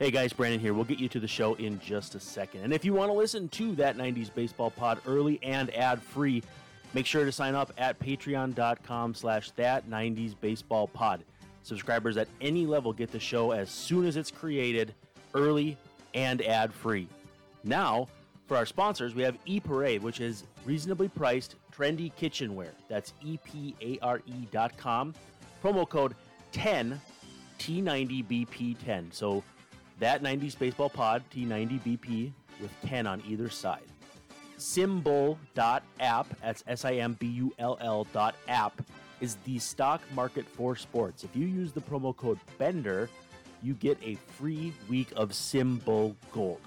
Hey guys, Brandon here. We'll get you to the show in just a second. And if you want to listen to that 90s baseball pod early and ad free, make sure to sign up at patreon.com slash that 90s baseball pod. Subscribers at any level get the show as soon as it's created, early and ad free. Now, for our sponsors, we have E Parade, which is reasonably priced, trendy kitchenware. That's EPARE.com. Promo code 10 T90BP10. So that 90s baseball pod, T90BP, with 10 on either side. Simbull.app, that's S I M B U L L dot app, is the stock market for sports. If you use the promo code BENDER, you get a free week of Simbull Gold.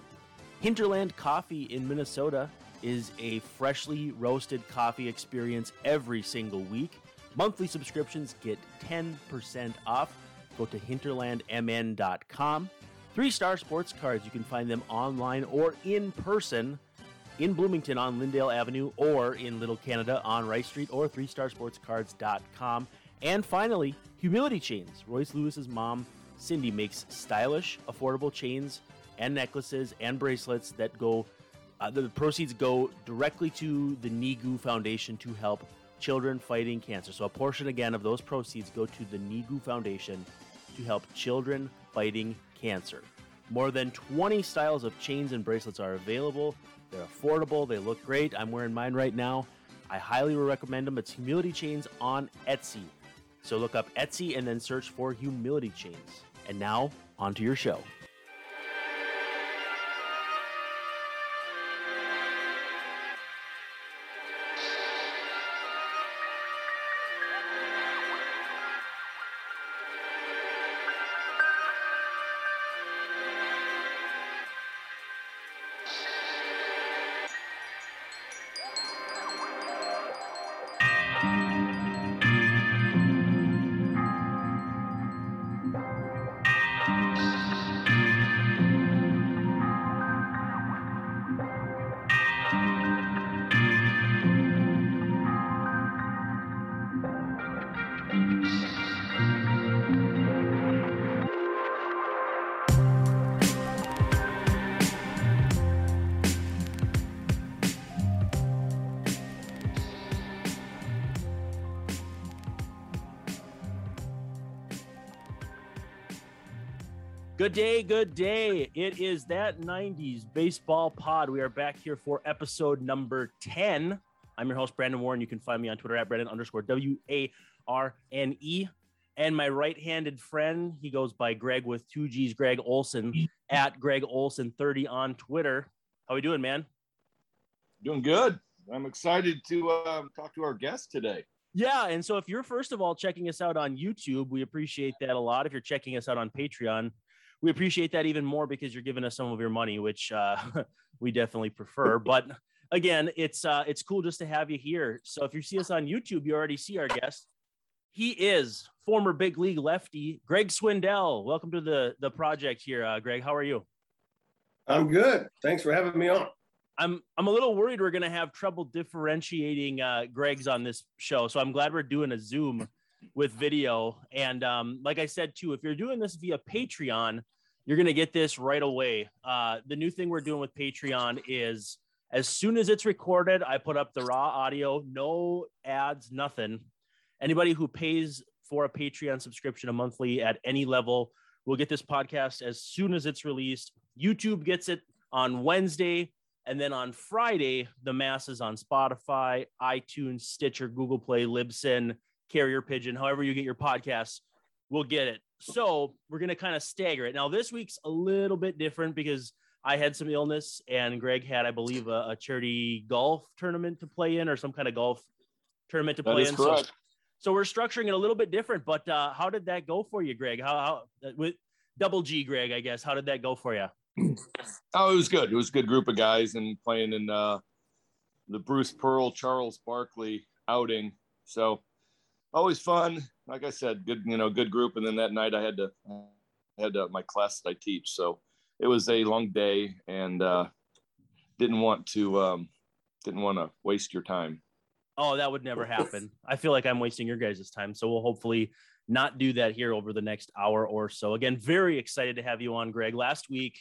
Hinterland Coffee in Minnesota is a freshly roasted coffee experience every single week. Monthly subscriptions get 10% off. Go to hinterlandmn.com. Three Star Sports Cards, you can find them online or in person in Bloomington on Lyndale Avenue or in Little Canada on Rice Street or 3starsportscards.com. And finally, Humility Chains. Royce Lewis's mom, Cindy, makes stylish, affordable chains and necklaces and bracelets that go, uh, the proceeds go directly to the NEGU Foundation to help children fighting cancer. So a portion again of those proceeds go to the NEGU Foundation to help children fighting cancer. More than 20 styles of chains and bracelets are available. They're affordable, they look great. I'm wearing mine right now. I highly recommend them. It's Humility Chains on Etsy. So look up Etsy and then search for Humility Chains. And now, on to your show. Good day, good day. It is that 90s baseball pod. We are back here for episode number 10. I'm your host, Brandon Warne. You can find me on Twitter at Brandon underscore W A R N E. And my right handed friend, he goes by Greg with two G's, Gregg Olson at Gregg Olson 30 on Twitter. How are we doing, man? Doing good. I'm excited to uh, talk to our guest today. Yeah. And so if you're first of all checking us out on YouTube, we appreciate that a lot. If you're checking us out on Patreon, we appreciate that even more because you're giving us some of your money, which uh, we definitely prefer. But again, it's uh, it's cool just to have you here. So if you see us on YouTube, you already see our guest. He is former big league lefty Greg Swindell. Welcome to the the project here, uh, Greg. How are you? I'm good. Thanks for having me on. I'm I'm a little worried we're gonna have trouble differentiating uh, Greg's on this show, so I'm glad we're doing a Zoom with video. And um, like I said too, if you're doing this via Patreon, you're going to get this right away. Uh, the new thing we're doing with Patreon is as soon as it's recorded, I put up the raw audio, no ads, nothing. Anybody who pays for a Patreon subscription a monthly at any level will get this podcast as soon as it's released. YouTube gets it on Wednesday. And then on Friday, the masses on Spotify, iTunes, Stitcher, Google Play, Libsyn, Carrier Pigeon, however you get your podcasts, we'll get it. So we're going to kind of stagger it. Now, this week's a little bit different because I had some illness and Greg had, I believe, a, a charity golf tournament to play in or some kind of golf tournament to play in. Correct. So, so we're structuring it a little bit different. But uh, how did that go for you, Greg? How, how uh, with double G, Greg? I guess how did that go for you? Oh, it was good. It was a good group of guys and playing in uh, the Bruce Pearl, Charles Barkley outing. So always fun. Like I said, good you know good group. And then that night I had to I had uh, my class that I teach, so it was a long day and uh, didn't want to um, didn't want to waste your time. Oh, that would never happen. I feel like I'm wasting your guys' time. So we'll hopefully not do that here over the next hour or so. Again, very excited to have you on, Greg. Last week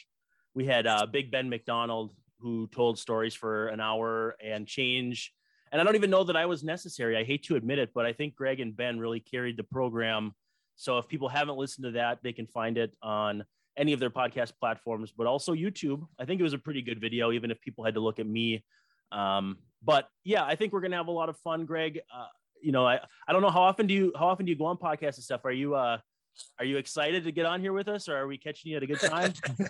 we had uh, Big Ben McDonald who told stories for an hour and change. And I don't even know that I was necessary. I hate to admit it, but I think Greg and Ben really carried the program. So if people haven't listened to that, they can find it on any of their podcast platforms, but also YouTube. I think it was a pretty good video, even if people had to look at me. Um, but yeah, I think we're gonna have a lot of fun, Greg. Uh, you know, I, I don't know how often do you how often do you go on podcasts and stuff? Are you uh are you excited to get on here with us, or are we catching you at a good time?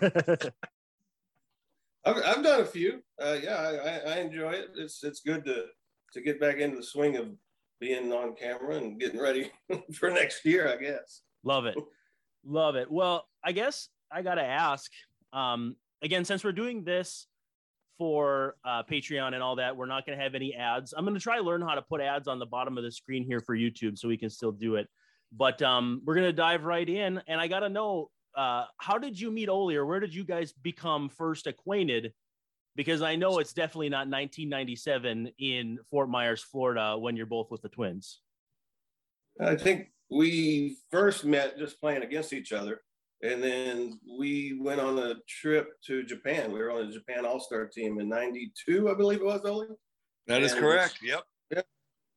I've, I've done a few. Uh, yeah, I, I enjoy it. It's it's good to to get back into the swing of being on camera and getting ready for next year. I guess. Love it, love it. Well, I guess I got to ask um, again since we're doing this for uh, Patreon and all that, we're not going to have any ads. I'm going to try to learn how to put ads on the bottom of the screen here for YouTube so we can still do it. But um, we're going to dive right in, and I got to know uh, how did you meet Oli, or where did you guys become first acquainted? Because I know it's definitely not 1997 in Fort Myers, Florida, when you're both with the Twins. I think we first met just playing against each other, and then we went on a trip to Japan. We were on the Japan All Star team in '92, I believe it was. Oli. That is and correct. Yep. Yeah.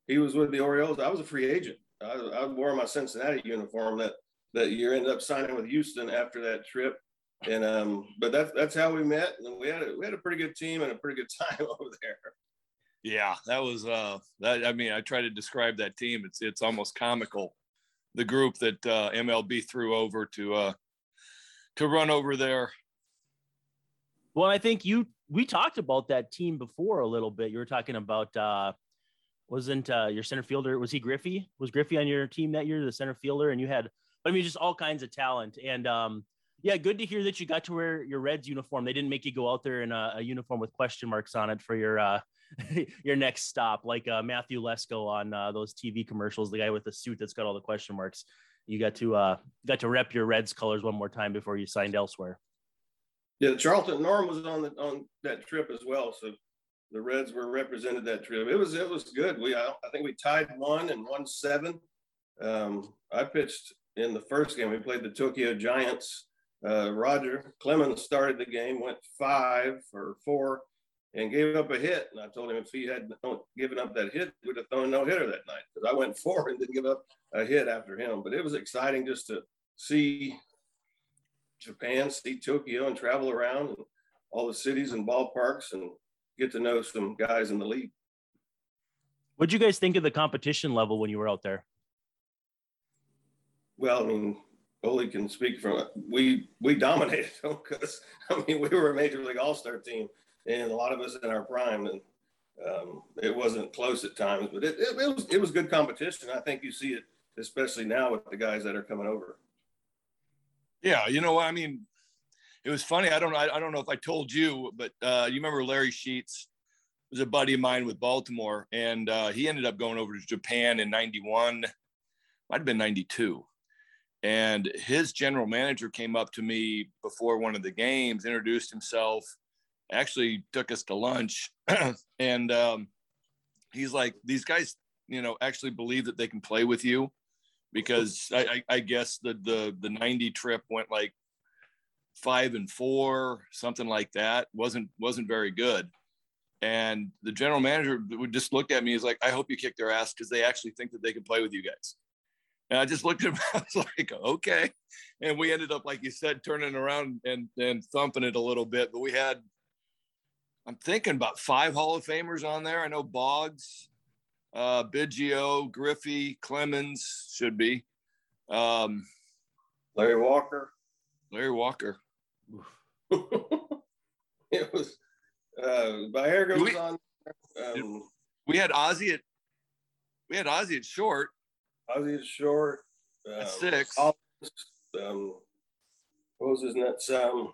He was with the Orioles. I was a free agent. I, I wore my Cincinnati uniform that that year. Ended up signing with Houston after that trip, and um, but that's that's how we met, and we had a, we had a pretty good team and a pretty good time over there. Yeah, that was uh, that. I mean, I try to describe that team. It's it's almost comical, the group that uh, MLB threw over to uh, to run over there. Well, I think you we talked about that team before a little bit. You were talking about uh, wasn't uh, your center fielder was he Griffey? Was Griffey on your team that year, the center fielder? And you had I mean, just all kinds of talent. And um, yeah, good to hear that you got to wear your Reds uniform. They didn't make you go out there in a, a uniform with question marks on it for your uh, your next stop, like uh, Matthew Lesko on uh, those TV commercials, the guy with the suit that's got all the question marks. You got to uh, got to rep your Reds colors one more time before you signed elsewhere. Yeah, Charlton Norm was on the on that trip as well, so the Reds were represented that trip. It was it was good. We I, I think we tied one and won seven. Um, I pitched in the first game. We played the Tokyo Giants. Uh, Roger Clemens started the game, went five or four, and gave up a hit. And I told him if he had given up that hit, we'd have thrown no hitter that night because I went four and didn't give up a hit after him. But it was exciting just to see Japan, see Tokyo, and travel around and all the cities and ballparks and get to know some guys in the league. What'd you guys think of the competition level when you were out there? Well, I mean, Oli can speak from. We we dominated them because I mean we were a major league all star team, and a lot of us in our prime, and um, it wasn't close at times, but it, it, it was it was good competition. I think you see it especially now with the guys that are coming over. Yeah, you know, I mean, it was funny. I don't. I, I don't know if I told you, but uh, you remember Larry Sheets was a buddy of mine with Baltimore, and uh, he ended up going over to Japan in '91. Might have been '92 and his general manager came up to me before one of the games, introduced himself, actually took us to lunch. and um, he's like, these guys, you know, actually believe that they can play with you because I, I, I guess the, the, the 90 trip went like five and four, something like that. Wasn't, wasn't very good. And the general manager would just look at me. He's like, I hope you kick their ass because they actually think that they can play with you guys. And I just looked at him. I was like, okay. And we ended up, like you said, turning around and and thumping it a little bit. But we had, I'm thinking about five Hall of Famers on there. I know Boggs, uh, Biggio, Griffey, Clemens should be. Um, Larry Walker. Larry Walker. it was uh Baerga was on. Um, we had Ozzie at we had Ozzie at short Ozzie short. Um, six. Um, what was his nuts? Um,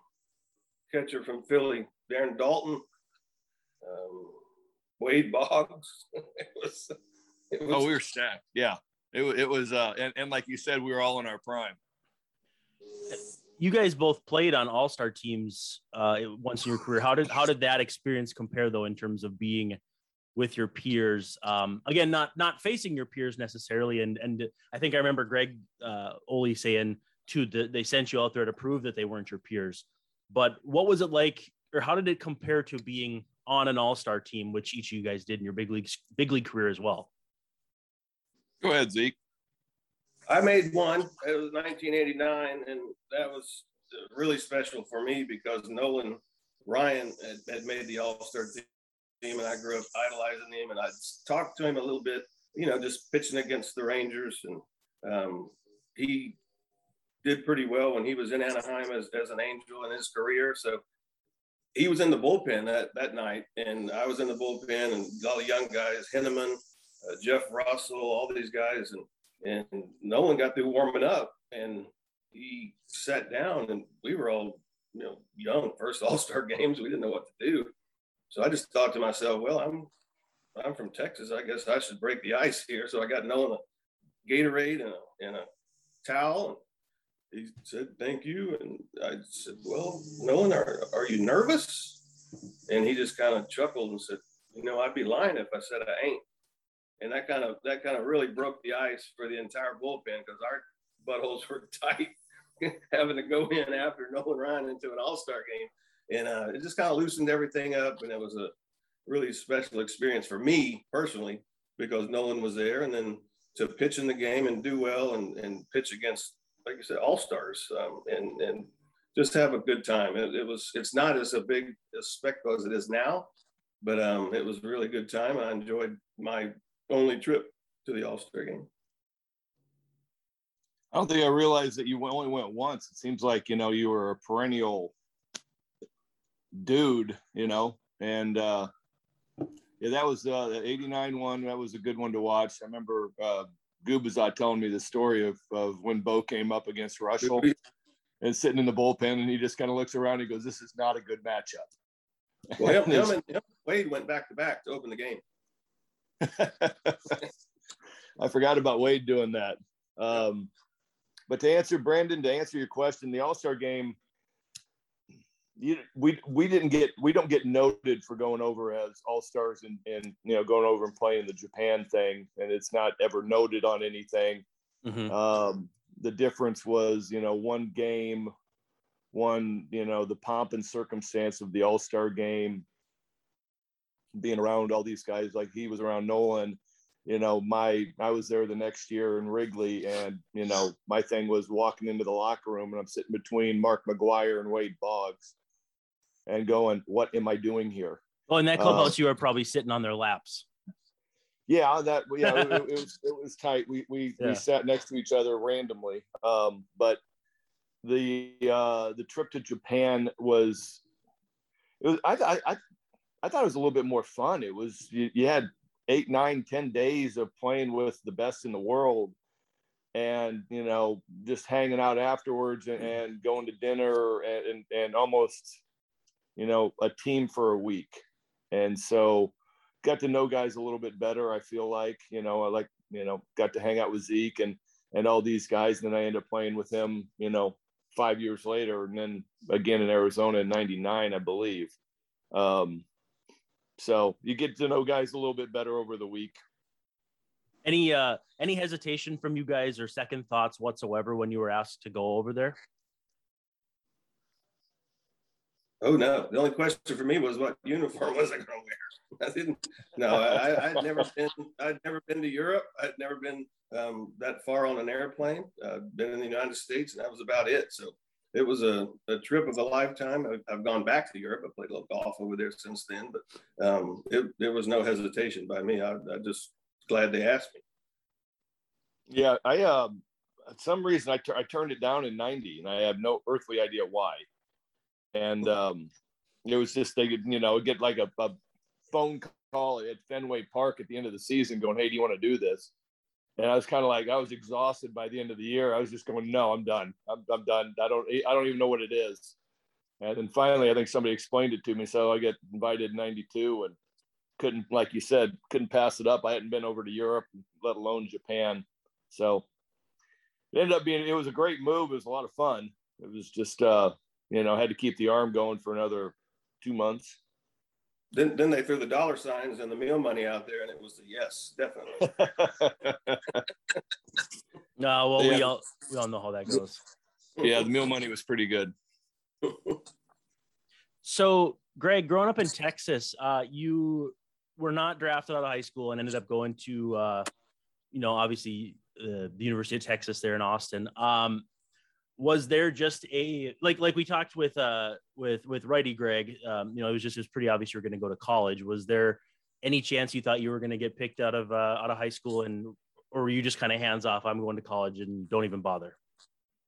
catcher from Philly, Darren Daulton, Um, Wade Boggs. it, was, it was. Oh, we were stacked. Yeah. It, it was, uh, and, and like you said, we were all in our prime. You guys both played on all star teams uh, once in your career. How did how did that experience compare though in terms of being with your peers. Um, again, not not facing your peers necessarily. And and I think I remember Greg uh, Oli saying too that they sent you out there to prove that they weren't your peers. But what was it like, or how did it compare to being on an All Star team, which each of you guys did in your big league big league career as well? Go ahead, Zeke. I made one. It was 1989, and that was really special for me because Nolan Ryan had, had made the All Team, and I grew up idolizing him. And I talked to him a little bit, you know, just pitching against the Rangers, and um, he did pretty well when he was in Anaheim as, as an angel in his career. So he was in the bullpen that, that night, and I was in the bullpen, and all the young guys, Henneman, uh, Jeff Russell, all these guys, and and no one got through warming up, and he sat down, and we were all you know young, first All Star games, we didn't know what to do, so I just thought to myself, well, I'm I'm from Texas, I guess I should break the ice here. So I got Nolan a Gatorade and a, and a towel. And he said, thank you. And I said, well, Nolan, are, are you nervous? And he just kind of chuckled and said, you know, I'd be lying if I said I ain't and that kind of that kind of really broke the ice for the entire bullpen because our buttholes were tight, having to go in after Nolan Ryan into an All Star game, and uh, it just kind of loosened everything up, and it was a really special experience for me personally because Nolan was there, and then to pitch in the game and do well and, and pitch against like you said All Stars um, and and just have a good time. It, it, was it's not as a big a spectacle as it is now, but um, it was a really good time. I enjoyed my only trip to the All Star game. I don't think I realized that you only went once. It seems like you know you were a perennial dude, you know, and uh, yeah, that was uh, the '89 one. That was a good one to watch. I remember uh, Gubicza telling me the story of, of when Bo came up against Russell and sitting in the bullpen, and he just kind of looks around. And he goes, "This is not a good matchup." Well, him, him, and, him, Wade went back to back to open the game. I forgot about Wade doing that. Um, but to answer Brandon, to answer your question, the All Star game, you, we we didn't get we don't get noted for going over as All Stars and and you know going over and playing the Japan thing, and it's not ever noted on anything. Mm-hmm. Um, the difference was you know one game, one you know the pomp and circumstance of the All Star game being around all these guys like he was around Nolan you know my I was there the next year in Wrigley and you know my thing was walking into the locker room and I'm sitting between Mark McGwire and Wade Boggs and going what am I doing here Oh, in that clubhouse uh, you were probably sitting on their laps yeah that yeah it, it, was it was tight we we, yeah. we sat next to each other randomly um but the uh the trip to Japan was it was I, I, I thought it was a little bit more fun. It was you, you had eight, nine, ten days of playing with the best in the world, and you know just hanging out afterwards and, and going to dinner and, and and almost you know a team for a week. And so got to know guys a little bit better. I feel like you know I like you know got to hang out with Zeke and and all these guys. And then I ended up playing with him. You know five years later, and then again in Arizona in '99, I believe. Um, so you get to know guys a little bit better over the week. Any uh any hesitation from you guys or second thoughts whatsoever when you were asked to go over there? Oh no! The only question for me was what uniform was I going to wear. I didn't. No, I, I'd never been. I'd never been to Europe. I'd never been um, that far on an airplane. Uh, been in the United States, and that was about it. So it was a, a trip of a lifetime. I've, I've, gone back to Europe. I played a little golf over there since then, but um, it, there was no hesitation by me. I, I just glad they asked me. Yeah, I uh, some reason I, t- I turned it down in '90, and I have no earthly idea why. And um, it was just they could, you know, get like a, a phone call at Fenway Park at the end of the season, going, "Hey, do you want to do this?" and I was kind of like I was exhausted by the end of the year. I was just going, no, I'm done. I'm, I'm done. I don't I don't even know what it is. And then finally, I think somebody explained it to me. So I get invited in '92 and couldn't, like you said, couldn't pass it up. I hadn't been over to Europe, let alone Japan. So it ended up being it was a great move. It was a lot of fun. It was just uh, you know, had to keep the arm going for another two months. then then they threw the dollar signs and the meal money out there, and it was a yes, definitely. No, well, Yeah. we all we all know how that goes. yeah, the meal money was pretty good. So, Greg, growing up in Texas, uh, you were not drafted out of high school and ended up going to, uh, you know, obviously uh, the University of Texas there in Austin. Um, was there just a like like we talked with uh with with righty Greg? Um, you know, it was just it was pretty obvious you were going to go to college. Was there any chance you thought you were going to get picked out of uh, out of high school and or were you just kind of hands off? I'm going to college and don't even bother.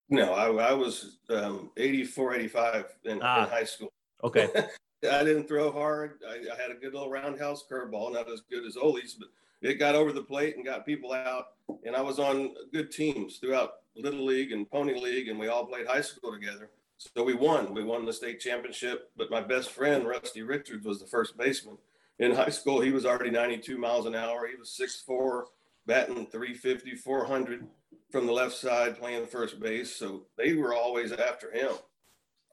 No, I, I was um, 84, 85 in, Ah. in high school. Okay. I didn't throw hard. I, I had a good little roundhouse curveball, not as good as Ole's, but it got over the plate and got people out. And I was on good teams throughout Little League and Pony League, and we all played high school together. So we won. We won the state championship. But my best friend, Rusty Richards, was the first baseman. In high school, he was already 92 miles an hour. He was 6'4, batting 350, 400 from the left side, playing first base. So they were always after him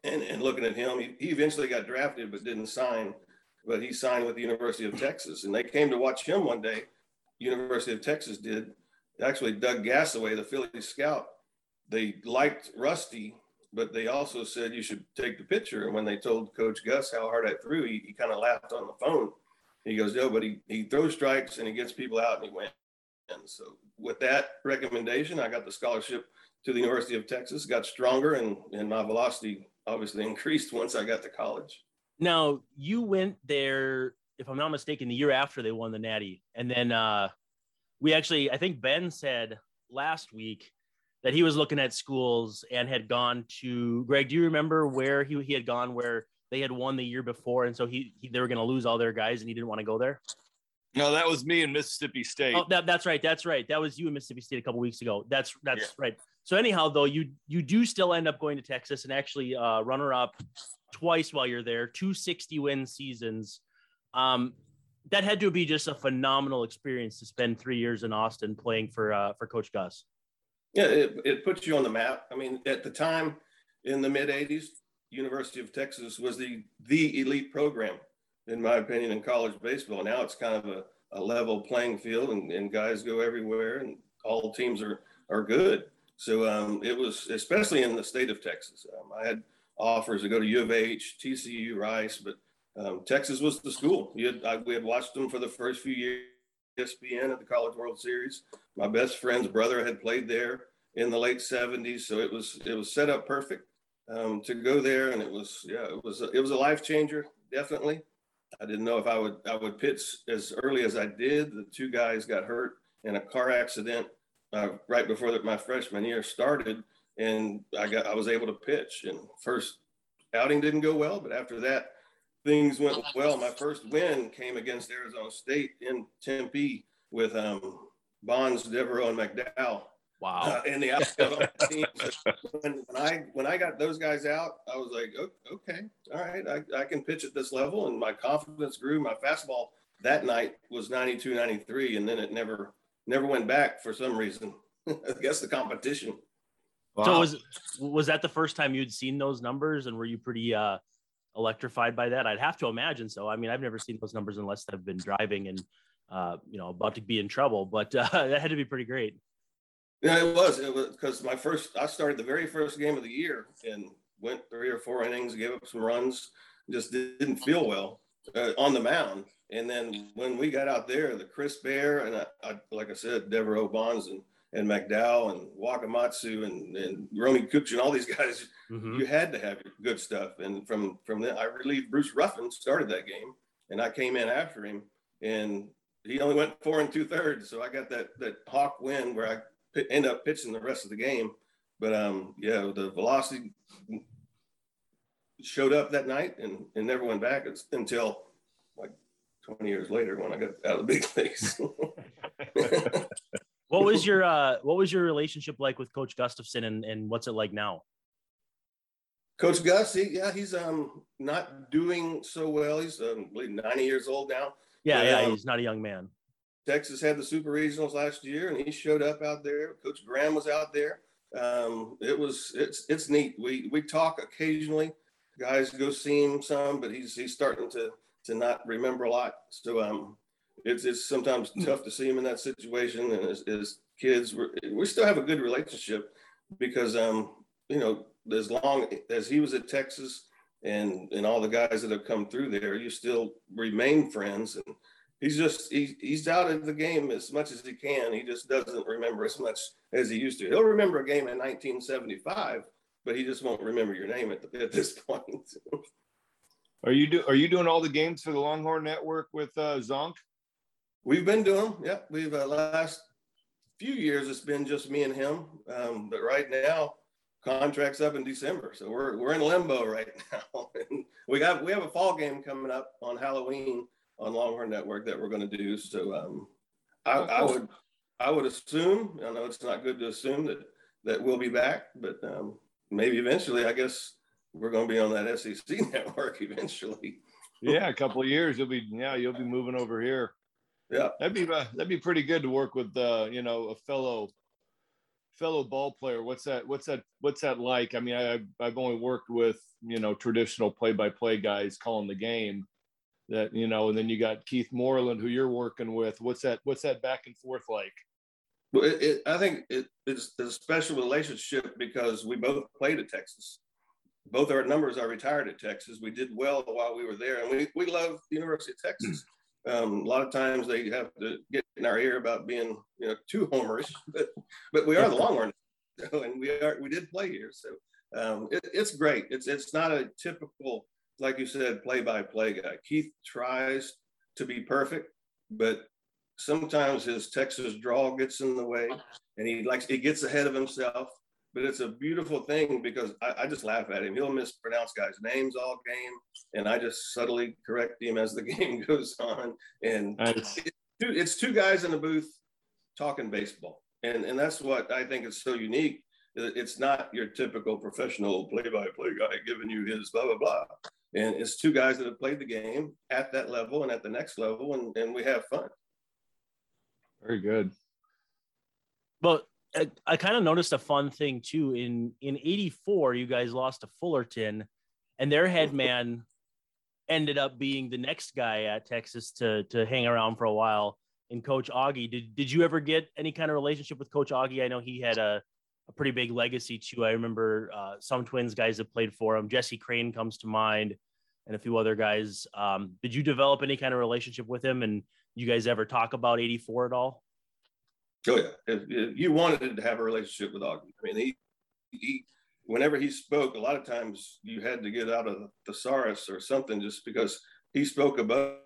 and, and looking at him, he, he eventually got drafted but didn't sign. But he signed with the University of Texas, and they came to watch him one day. University of Texas did. Actually, Doug Gassaway, the Philly scout, they liked Rusty, but they also said you should take the picture. And when they told Coach Gus how hard I threw, he, he kind of laughed on the phone. He goes, "No, but he, he throws strikes and he gets people out and he wins." And so, with that recommendation, I got the scholarship to the University of Texas, got stronger, and, and my velocity obviously increased once I got to college. Now you went there, if I'm not mistaken, the year after they won the Natty, and then uh, we actually, I think Ben said last week that he was looking at schools and had gone to. Greg, do you remember where he he had gone where they had won the year before, and so he, he they were going to lose all their guys, and he didn't want to go there? No, that was me in Mississippi State. Oh, that, that's right, that's right. That was you in Mississippi State a couple weeks ago. That's that's Yeah. right. So anyhow, though, you you do still end up going to Texas and actually uh, runner up twice while you're there, two 60 win seasons. Um, that had to be just a phenomenal experience to spend three years in Austin playing for uh, for Coach Gus. Yeah, it, it puts you on the map. I mean, at the time in the mid 80s, University of Texas was the the elite program, in my opinion, in college baseball. Now it's kind of a, a level playing field and, and guys go everywhere and all teams are, are good. So um, it was, especially in the state of Texas. Um, I had offers to go to U of H, TCU, Rice, but um, Texas was the school. Had, I, we had watched them for the first few years, ESPN at the College World Series. My best friend's brother had played there in the late 70s, so it was it was set up perfect um, to go there, and it was yeah, it was a, it was a life changer, definitely. I didn't know if I would I would pitch as early as I did. The two guys got hurt in a car accident uh, right before the, my freshman year started, and I got I was able to pitch. And first outing didn't go well, but after that, things went well. My first win came against Arizona State in Tempe with um, Bonds, Devereaux, and McDowell Wow. uh, in the outfield on the team. When, when I when I got those guys out, I was like, okay, all right, I, I can pitch at this level, and my confidence grew. My fastball that night was 92, 93, and then it never never went back for some reason. I guess the competition. So was was that the first time you'd seen those numbers, and were you pretty uh, electrified by that? I'd have to imagine so. I mean, I've never seen those numbers unless I've been driving and uh, you know about to be in trouble, but uh, that had to be pretty great. Yeah, it was. It was because my first, I started the very first game of the year and went three or four innings, gave up some runs, just didn't feel well uh, on the mound. And then when we got out there, the Chris Bear and I, I, like I said, Devereaux Bonds and, and McDowell and Wakamatsu and, and Romy Kuch and all these guys, Mhm. you had to have good stuff. And from from then, I relieved Bruce Ruffin, started that game, and I came in after him, and he only went four and two thirds. So I got that that hawk win where I end up pitching the rest of the game. But um, yeah, the velocity showed up that night and, and never went back until like 20 years later when I got out of the big leagues. What was your uh, what was your relationship like with Coach Gustafson, and, and what's it like now? Coach Gus, he, yeah, he's um not doing so well. He's um, I believe 90 years old now. Yeah, yeah, Um, he's not a young man. Texas had the super regionals last year, and he showed up out there. Coach Graham was out there. Um, it was it's it's neat. We we talk occasionally. Guys go see him some, but he's he's starting to to not remember a lot. So um, it's it's sometimes tough to see him in that situation. And as, as kids, we we still have a good relationship because um, you know, as long as he was at Texas and and all the guys that have come through there, you still remain friends. And he's just he, he's out of the game as much as he can. He just doesn't remember as much as he used to. He'll remember a game in 1975, but he just won't remember your name at, the, at this point. are you do Are you doing all the games for the Longhorn Network with uh, Zonk? We've been doing, yeah. We've uh, last few years it's been just me and him, um, but right now contracts up in December, so we're we're in limbo right now. we got we have a fall game coming up on Halloween on Longhorn Network that we're going to do. So um, I, I, would I would assume I know it's not good to assume that that we'll be back, but um, maybe eventually. I guess we're going to be on that SEC network eventually. yeah, a couple of years you'll be yeah you'll be moving over here. Yeah, that'd be uh, that'd be pretty good to work with uh, you know a fellow fellow ball player. What's that? What's that? What's that like? I mean, I, I've only worked with you know traditional play-by-play guys calling the game. That you know, and then you got Keith Moreland, who you're working with. What's that? What's that back and forth like? Well, it, it, I think it, it's a special relationship because we both played at Texas. Both our numbers are retired at Texas. We did well while we were there, and we, we love the University of Texas. Um, a lot of times they have to get in our ear about being, you know, too homerish, but but we are the Longhorns, so, and we are we did play here, so um, it, it's great. It's it's not a typical, like you said, play-by-play guy. Keith tries to be perfect, but sometimes his Texas draw gets in the way, and he likes he gets ahead of himself but it's a beautiful thing because I, I, just laugh at him. He'll mispronounce guys' names all game, and I just subtly correct him as the game goes on. And nice. it, it's two guys in the booth talking baseball, and and that's what I think is so unique. It's not your typical professional play-by-play guy giving you his blah blah blah, and it's two guys that have played the game at that level and at the next level, and and we have fun. Very good. But I, I kind of noticed a fun thing too. In in '84, you guys lost to Fullerton, and their head man ended up being the next guy at Texas to to hang around for a while. And Coach Augie, did did you ever get any kind of relationship with Coach Augie? I know he had a a pretty big legacy too. I remember uh, some Twins guys that played for him. Jesse Crain comes to mind, and a few other guys. Um, did you develop any kind of relationship with him? And you guys ever talk about '84 at all? Oh yeah, if, if you wanted to have a relationship with Augie. I mean, he he whenever he spoke, a lot of times you had to get out of the thesaurus or something just because he spoke above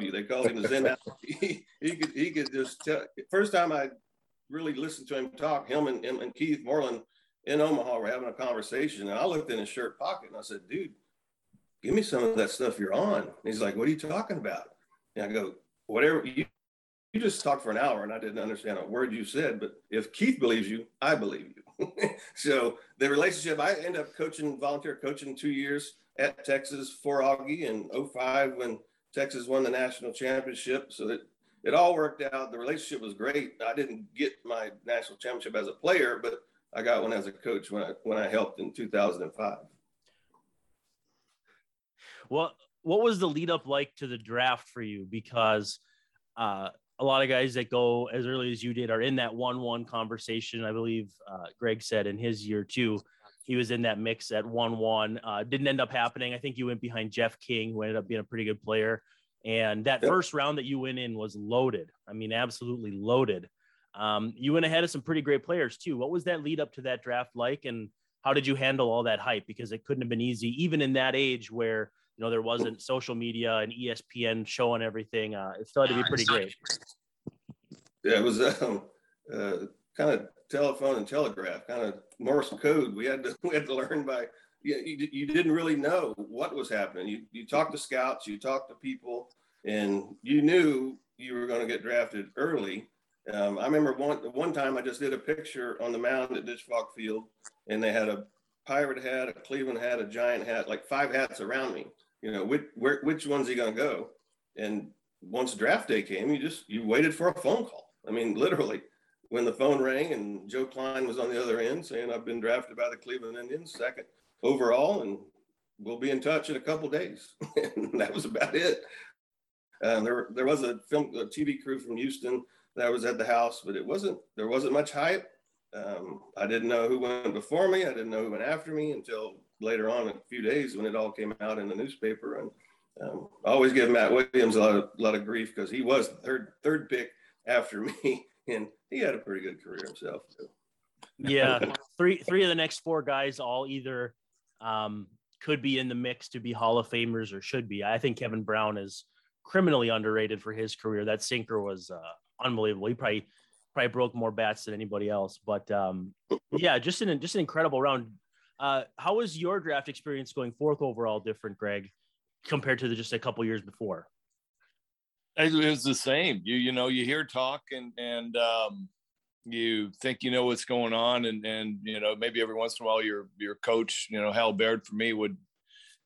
you. They called him the Zen. he, he could he could just tell. First time I really listened to him talk, him and, him and Keith Moreland in Omaha were having a conversation, and I looked in his shirt pocket and I said, "Dude, give me some of that stuff you're on." And he's like, "What are you talking about?" And I go, "Whatever you you just talked for an hour and I didn't understand a word you said, but if Keith believes you, I believe you. so the relationship, I end up coaching, volunteer coaching two years at Texas for Augie in 05 when Texas won the national championship. So that it all worked out. The relationship was great. I didn't get my national championship as a player, but I got one as a coach when I when I helped in 2005. Well, what was the lead up like to the draft for you? Because uh, a lot of guys that go as early as you did are in that one-one conversation. I believe uh, Greg said in his year too, he was in that mix at one-one. Uh, didn't end up happening. I think you went behind Jeff King, who ended up being a pretty good player. And that yep. first round that you went in was loaded. I mean, absolutely loaded. Um, you went ahead of some pretty great players too. What was that lead up to that draft like, and how did you handle all that hype? Because it couldn't have been easy, even in that age where you know there wasn't social media and espn showing everything. Uh, it still had to be pretty great. Yeah it was um, uh, kind of telephone and telegraph kind of morse code. We had to we had to learn by you, you, you didn't really know what was happening. You, you talked to scouts you talked to people and you knew you were going to get drafted early. Um, I remember one one time I just did a picture on the mound at Falk Field, and they had a pirate hat, a Cleveland hat, a giant hat, like five hats around me you know, which, where, which one's he going to go? And once draft day came, you just, you waited for a phone call. I mean, literally when the phone rang and Joe Klein was on the other end saying, I've been drafted by the Cleveland Indians second overall. And we'll be in touch in a couple days. and that was about it. And there, there was a film, a TV crew from Houston that was at the house, but it wasn't, there wasn't much hype. Um, I didn't know who went before me. I didn't know who went after me until later on in a few days when it all came out in the newspaper. And um, I always give Matt Williams a lot of, a lot of grief because he was the third, third pick after me, and he had a pretty good career himself too. Yeah, three three of the next four guys all either um, could be in the mix to be Hall of Famers or should be. I think Kevin Brown is criminally underrated for his career. That sinker was uh, unbelievable. He probably probably broke more bats than anybody else. But um, yeah, just an just an incredible round. Uh, how was your draft experience going fourth overall different, Greg, compared to the, just a couple years before? It was the same. You you know you hear talk and and um, you think you know what's going on and and you know maybe every once in a while your your coach you know Hal Baird for me would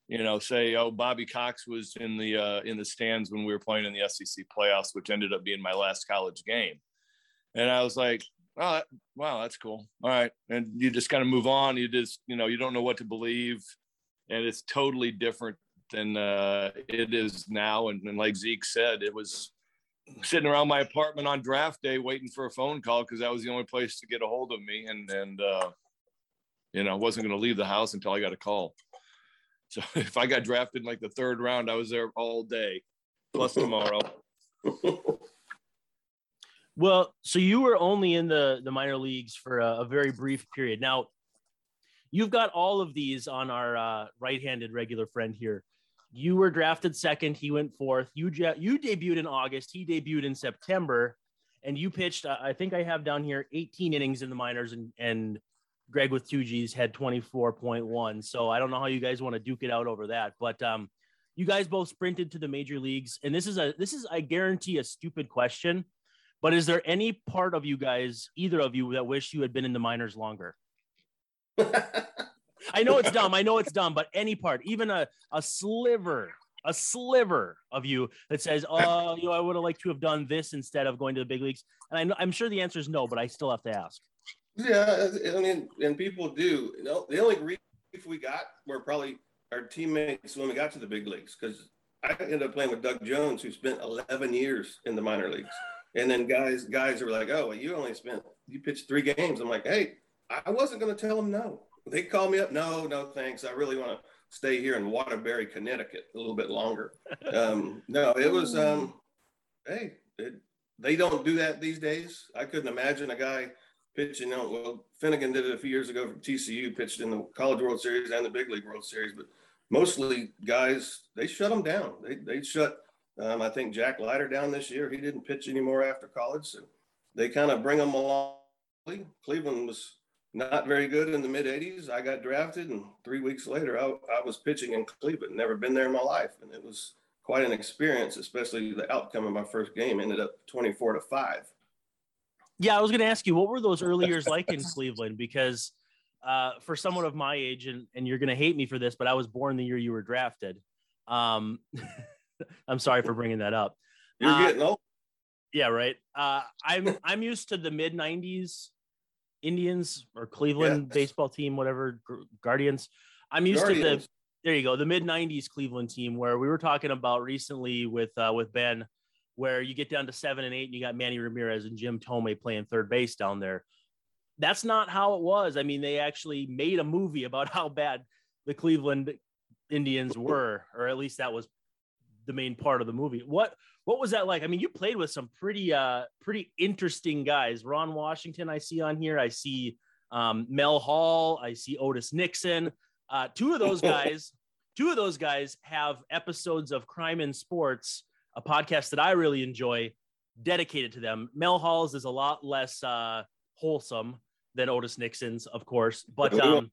you know say oh Bobby Cox was in the uh, in the stands when we were playing in the SEC playoffs, which ended up being my last college game, and I was like. Oh, wow, that's cool. All right. And you just kind of move on. You just, you know, you don't know what to believe. And it's totally different than uh, it is now. And, and like Zeke said, it was sitting around my apartment on draft day waiting for a phone call because that was the only place to get a hold of me. And, and, uh, you know, I wasn't going to leave the house until I got a call. So if I got drafted in like the third round, I was there all day, plus tomorrow. well, so you were only in the the minor leagues for a, a very brief period. Now, you've got all of these on our uh, right-handed regular friend here. You were drafted second. He went fourth. You you debuted in August. He debuted in September, and you pitched. I think I have down here 18 innings in the minors, and and Greg with two G's had 24.1. So I don't know how you guys want to duke it out over that, but um, you guys both sprinted to the major leagues, and this is a this is I guarantee a stupid question, but is there any part of you guys, either of you, that wish you had been in the minors longer? I know it's dumb. I know it's dumb, but any part, even a, a sliver, a sliver of you that says, "Oh, you know, I would have liked to have done this instead of going to the big leagues." And I know, I'm sure the answer is no, but I still have to ask. Yeah, I mean, and people do. You know, the only grief we got were probably our teammates when we got to the big leagues because I ended up playing with Doug Jones, who spent 11 years in the minor leagues. And then guys, guys were like, "Oh, well, you only spent you pitched three games." I'm like, "Hey, I wasn't going to tell them no." They called me up. No, no, thanks. I really want to stay here in Waterbury, Connecticut, a little bit longer. Um, no, it was. Um, hey, it, they don't do that these days. I couldn't imagine a guy pitching. You know, well, Finnegan did it a few years ago from TCU, pitched in the College World Series and the Big League World Series, but mostly guys they shut them down. They they shut. Um, I think Jack Leiter down this year. He didn't pitch anymore after college, so they kind of bring them along. Cleveland was not very good in the mid 80s. I got drafted, and three weeks later, I, I was pitching in Cleveland. Never been there in my life, and it was quite an experience. Especially the outcome of my first game ended up 24 to five. Yeah, I was going to ask you, what were those early years like in Cleveland? Because uh, for someone of my age, and, and you're going to hate me for this, but I was born the year you were drafted. Um, I'm sorry for bringing that up. You're uh, getting old. Yeah, right. Uh, I'm I'm used to the mid '90s Indians or Cleveland baseball team, whatever Guardians. I'm used Guardians. to the there you go, the mid '90s Cleveland team where we were talking about recently with uh, with Ben, where you get down to seven and eight, and you got Manny Ramirez and Jim Thome playing third base down there. That's not how it was. I mean, they actually made a movie about how bad the Cleveland Indians were, or at least that was the main part of the movie. What what was that like? I mean, you played with some pretty uh pretty interesting guys. Ron Washington, I see on here. I see um, Mel Hall. I see Otis Nixon. Uh, two of those guys, two of those guys have episodes of Crime in Sports, a podcast that I really enjoy, dedicated to them. Mel Hall's is a lot less uh, wholesome than Otis Nixon's, of course, but um,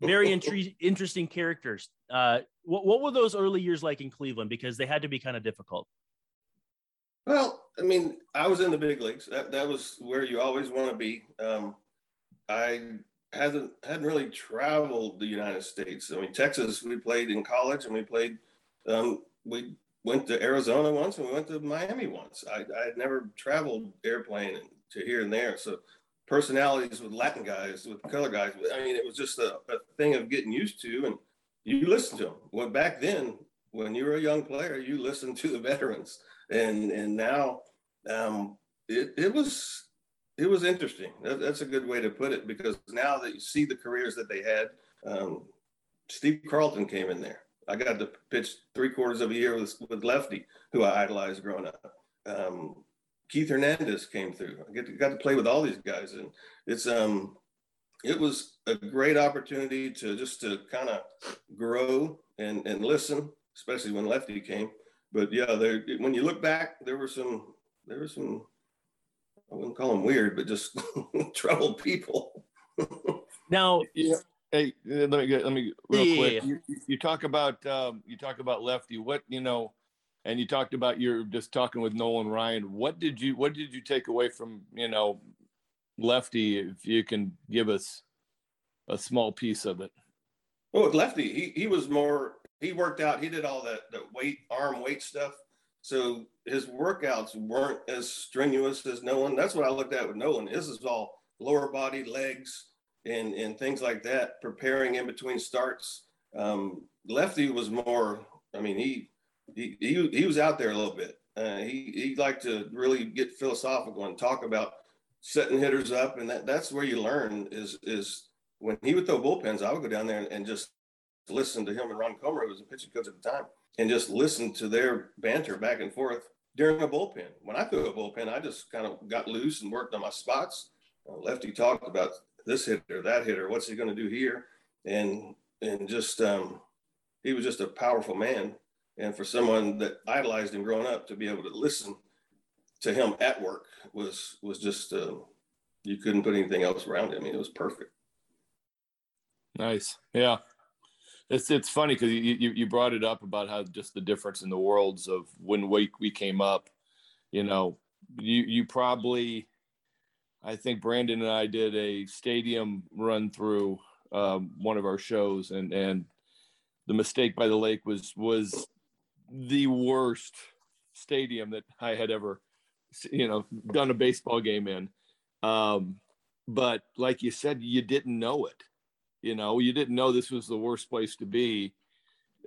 very intri- interesting characters. Uh, what, what were those early years like in Cleveland? Because they had to be kind of difficult. Well, I mean, I was in the big leagues. That that was where you always want to be. Um, I hadn't hadn't really traveled the United States. I mean, Texas, we played in college, and we played. Um, we went to Arizona once, and we went to Miami once. I, I had never traveled airplane to here and there, so personalities with Latin guys, with color guys. I mean, it was just a, a thing of getting used to. And you listen to them. Well, back then, when you were a young player, you listened to the veterans, and and now um, it it was it was interesting. That, that's a good way to put it because now that you see the careers that they had, um, Steve Carlton came in there. I got to pitch three quarters of a year with, with Lefty, who I idolized growing up. Um, Keith Hernandez came through. I get to, got to play with all these guys, and it's um, it was a great opportunity to just to kind of grow and and listen, especially when Lefty came. But yeah, there when you look back, there were some there were some I wouldn't call them weird, but just troubled people. now, yeah. Hey, let me get, let me real yeah, quick. Yeah, yeah. You, you, talk about um, you talk about lefty. What you know, and you talked about you're just talking with Nolan Ryan. What did you what did you take away from you know lefty? If you can give us a small piece of it. Well, with lefty, he he was more. He worked out. He did all that the weight arm weight stuff. So his workouts weren't as strenuous as Nolan. That's what I looked at with Nolan. This is all lower body, legs, and and things like that. Preparing in between starts. Um, Lefty was more. I mean, he he he, he was out there a little bit. Uh, he he liked to really get philosophical and talk about setting hitters up, and that that's where you learn is is when he would throw bullpens. I would go down there and, and just listen to him and Ron Comer, who was a pitching coach at the time and just listen to their banter back and forth during a bullpen. When I threw a bullpen, I just kind of got loose and worked on my spots. Uh, Lefty talked about this hitter, that hitter, what's he going to do here, and and just um, he was just a powerful man. And for someone that idolized him growing up, to be able to listen to him at work was was just uh, you couldn't put anything else around him. I mean, it was perfect. Nice, yeah. It's it's funny because you, you, you brought it up about how just the difference in the worlds of when we we came up. You know, you you probably, I think Brandon and I did a stadium run through um, one of our shows, and and the mistake by the lake was was the worst stadium that I had ever, you know, done a baseball game in. Um, but like you said, you didn't know it. You know, you didn't know this was the worst place to be.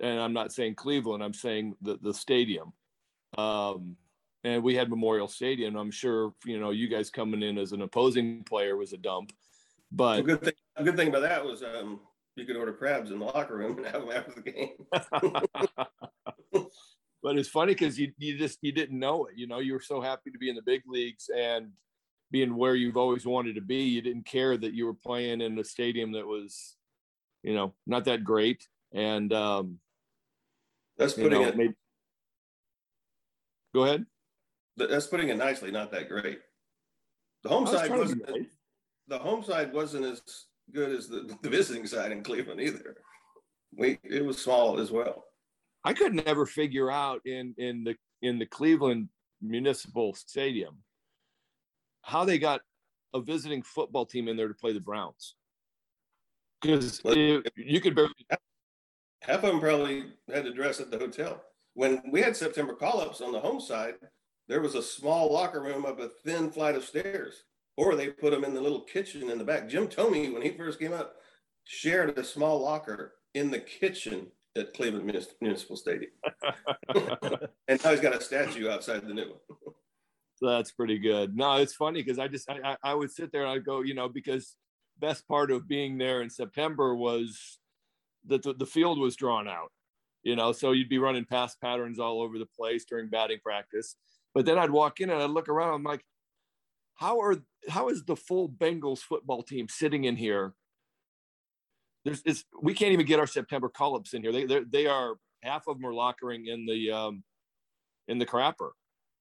And I'm not saying Cleveland, I'm saying the, the stadium. Um, and we had Memorial Stadium. I'm sure, you know, you guys coming in as an opposing player was a dump. But a good thing, a good thing about that was um, you could order crabs in the locker room and have them after the game. but it's funny because you, you just you didn't know it. You know, you were so happy to be in the big leagues and being where you've always wanted to be, you didn't care that you were playing in a stadium that was, you know, not that great. And um, that's putting know, it. Maybe... Go ahead. That's putting it nicely. Not that great. The home side wasn't. The home side wasn't as good as the, the visiting side in Cleveland either. We it was small as well. I could never figure out in in the in the Cleveland Municipal Stadium how they got a visiting football team in there to play the Browns. Because you could barely. Half of them probably had to dress at the hotel. When we had September call ups on the home side, there was a small locker room up a thin flight of stairs, or they put them in the little kitchen in the back. Jim Thome, when he first came up, shared a small locker in the kitchen at Cleveland Municipal Stadium. and now he's got a statue outside the new one. That's pretty good. No, it's funny because I just I, I would sit there and I'd go, you know, because best part of being there in September was that the, the field was drawn out, you know, so you'd be running pass patterns all over the place during batting practice. But then I'd walk in and I'd look around. I'm like, how are how is the full Bengals football team sitting in here? There's it's, we can't even get our September call-ups in here. They they are half of them are lockering in the um, in the crapper.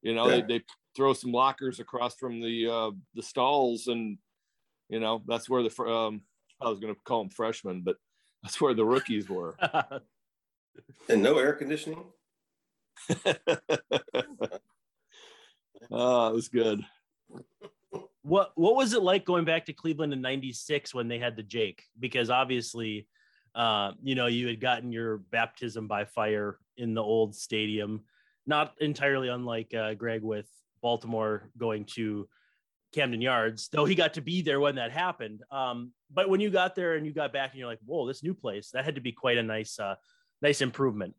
You know, yeah. they, they throw some lockers across from the uh, the stalls, and you know that's where the um, I was going to call them freshmen, but that's where the rookies were. and no air conditioning. oh, it was good. What what was it like going back to Cleveland in '96 when they had the Jake? Because obviously, uh, you know, you had gotten your baptism by fire in the old stadium, not entirely unlike uh, Greg with Baltimore going to Camden Yards, though he got to be there when that happened. Um, but when you got there and you got back and you're like, whoa, this new place, that had to be quite a nice, uh, nice improvement.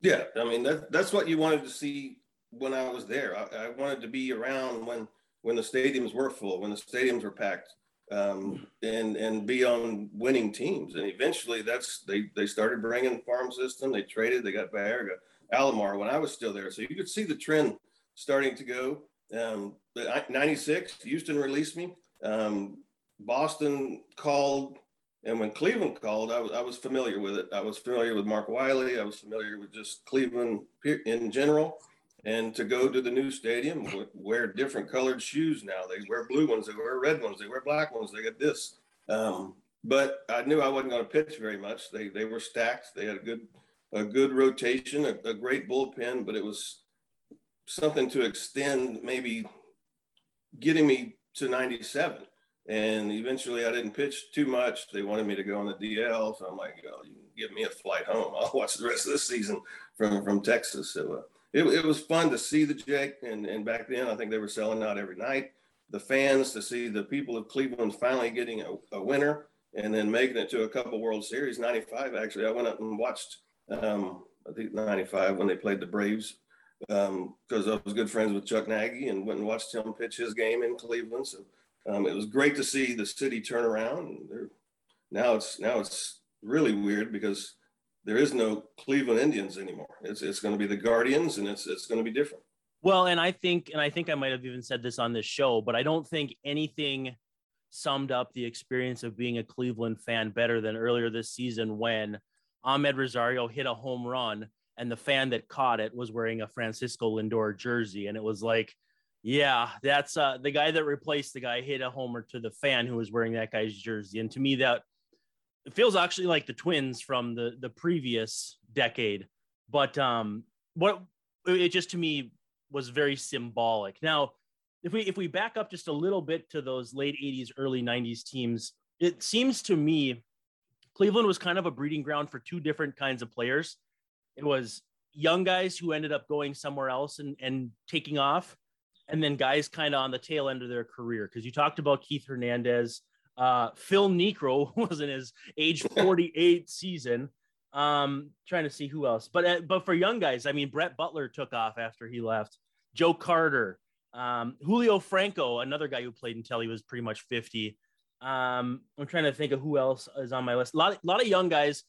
Yeah, I mean that that's what you wanted to see when I was there. I, I wanted to be around when when the stadiums were full, when the stadiums were packed, um, and and be on winning teams. And eventually, that's they they started bringing farm system. They traded. They got Baerga, Alomar when I was still there. So you could see the trend starting to go. Um, 96, Houston released me. Um, Boston called, and when Cleveland called, I was, I was familiar with it. I was familiar with Mark Wiley. I was familiar with just Cleveland in general. And to go to the new stadium, wear different colored shoes now. They wear blue ones, they wear red ones, they wear black ones. They got this. Um, but I knew I wasn't going to pitch very much. They they were stacked. They had a good a good rotation, a, a great bullpen, but it was something to extend maybe getting me to 97. And eventually I didn't pitch too much. They wanted me to go on the DL. So I'm like, oh, you can give me a flight home. I'll watch the rest of this season from, from Texas. So uh, it, it was fun to see the Jake. And, and back then, I think they were selling out every night. The fans to see the people of Cleveland finally getting a, a winner and then making it to a couple World Series. 95, actually, I went up and watched, um, I think 95 when they played the Braves because um, I was good friends with Chuck Nagy and went and watched him pitch his game in Cleveland. So um, it was great to see the city turn around. now it's now it's really weird because there is no Cleveland Indians anymore. It's it's going to be the Guardians, and it's it's going to be different. Well, and I think, and I think I might have even said this on this show, but I don't think anything summed up the experience of being a Cleveland fan better than earlier this season when Amed Rosario hit a home run and the fan that caught it was wearing a Francisco Lindor jersey, and it was like, yeah, that's uh, the guy that replaced the guy hit a homer to the fan who was wearing that guy's jersey, and to me that it feels actually like the Twins from the the previous decade, but um, what it just to me was very symbolic. Now, if we if we back up just a little bit to those late '80s, early '90s teams, it seems to me Cleveland was kind of a breeding ground for two different kinds of players it was young guys who ended up going somewhere else and, and taking off, and then guys kind of on the tail end of their career. Because you talked about Keith Hernandez, uh, Phil Niekro was in his age 48 season. Um, trying to see who else, but uh, but for young guys, I mean, Brett Butler took off after he left. Joe Carter, um, Julio Franco, another guy who played until he was pretty much 50. Um, I'm trying to think of who else is on my list. A lot, a lot of young guys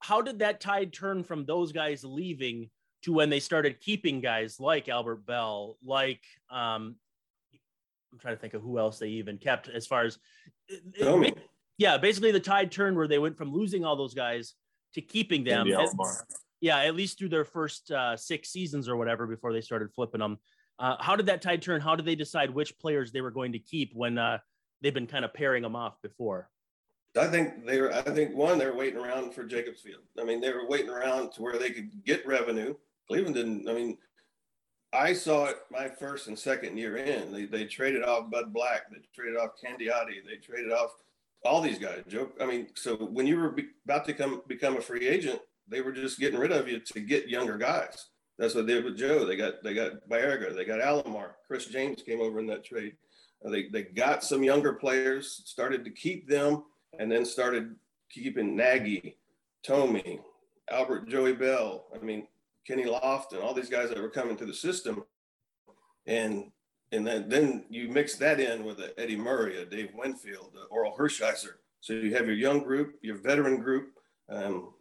how did that tide turn from those guys leaving to when they started keeping guys like Albert Belle, like um, I'm trying to think of who else they even kept as far as it, yeah, basically the tide turned where they went from losing all those guys to keeping them. At, yeah, at least through their first uh, six seasons or whatever before they started flipping them. Uh, how did that tide turn? How did they decide which players they were going to keep when uh, they've been kind of pairing them off before? I think they were. I think one, they were waiting around for Jacobs Field. I mean, they were waiting around to where they could get revenue. Cleveland didn't. I mean, I saw it my first and second year in. They, they traded off Bud Black. They traded off Candiotti. They traded off all these guys. Joe. I mean, so when you were be, about to come become a free agent, they were just getting rid of you to get younger guys. That's what they did with Joe. They got they got Baerga. They got Alomar. Chris James came over in that trade. Uh, they they got some younger players. Started to keep them and then started keeping Nagy, Thome, Albert Joey Belle. I mean, Kenny Lofton, all these guys that were coming to the system. And and then, then you mix that in with a Eddie Murray, a Dave Winfield, a Orel Hershiser. So you have your young group, your veteran group. Um,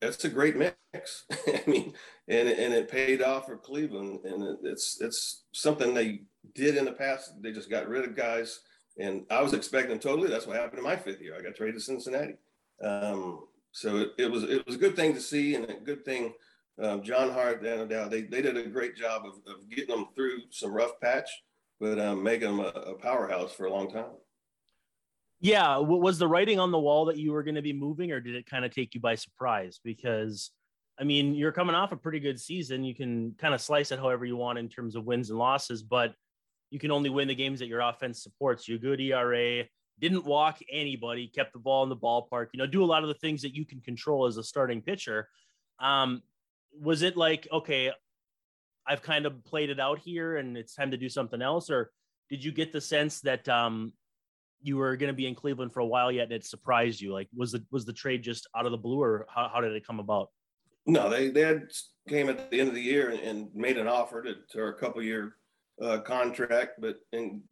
that's a great mix. I mean, and, and it paid off for Cleveland. And it's it's something they did in the past. They just got rid of guys and I was expecting totally. That's what happened in my fifth year. I got traded to Cincinnati. Um, so it, it, was it was a good thing to see and a good thing. Um, John Hart, Dan O'Dowd, they, they did a great job of, of getting them through some rough patch, but um, making them a, a powerhouse for a long time. Yeah, was the writing on the wall that you were going to be moving, or did it kind of take you by surprise? Because I mean, you're coming off a pretty good season. You can kind of slice it however you want in terms of wins and losses, but you can only win the games that your offense supports you. Good ERA, didn't walk anybody, kept the ball in the ballpark, you know, do a lot of the things that you can control as a starting pitcher. Um, was it like, okay, I've kind of played it out here and it's time to do something else? Or did you get the sense that um, you were going to be in Cleveland for a while yet, and it surprised you? Like, was the was the trade just out of the blue, or how, how did it come about? No, they they had came at the end of the year and, and made an offer to, to a couple year uh, contract, but and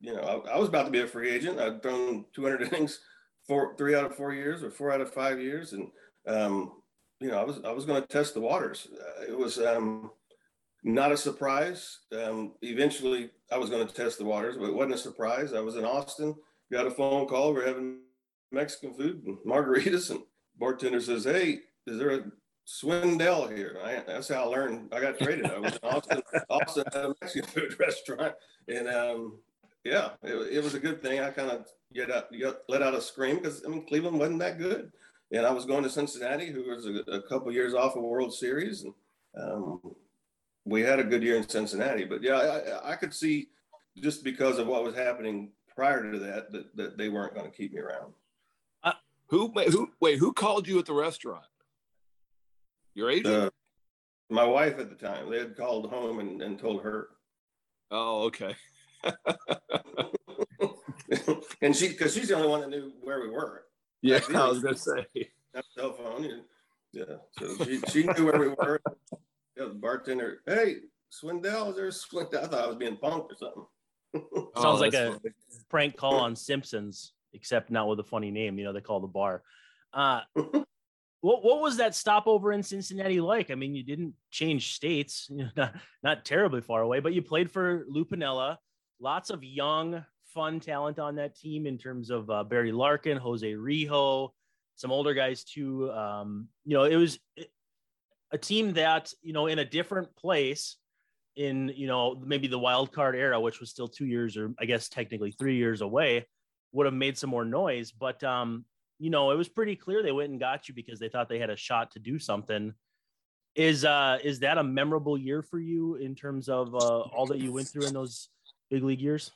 you know I, I, was about to be a free agent. I'd thrown 200 innings, four three out of four years or four out of five years, and um, you know I was I was going to test the waters. Uh, it was um, not a surprise. Um, eventually, I was going to test the waters, but it wasn't a surprise. I was in Austin, got a phone call. We're having Mexican food and margaritas, and bartender says, "Hey, is there a Swindell here?" I, that's how I learned. I got traded. I was in Austin, Austin at a Mexican food restaurant, and um, yeah, it, it, was a good thing. I kind of get out, let out a scream because I mean Cleveland wasn't that good, and I was going to Cincinnati, who was a, a couple years off a World Series, and um, we had a good year in Cincinnati, but yeah, I, I, could see just because of what was happening prior to that that, that they weren't going to keep me around. Uh, who wait, who wait who called you at the restaurant? Your agent? Uh, my wife at the time. They had called home and, and told her. Oh, okay. and she because she's the only one that knew where we were. Yeah, I was gonna say. Cell phone. Yeah, so she, she knew where we were Yeah, the bartender, hey, Swindell, is there a Swindell? I thought I was being punked or something. Sounds oh, like a funny. prank call on Simpsons, except not with a funny name. You know, they call the bar. Uh, what what was that stopover in Cincinnati like? I mean, you didn't change states, you know, not, not terribly far away, but you played for Lou Piniella. Lots of young, fun talent on that team in terms of uh, Barry Larkin, Jose Rijo, some older guys too. Um, you know, it was a team that you know in a different place in you know maybe the wild card era which was still two years or i guess technically three years away would have made some more noise. But um you know it was pretty clear they went and got you because they thought they had a shot to do something. Is uh is that a memorable year for you in terms of uh, all that you went through in those big league years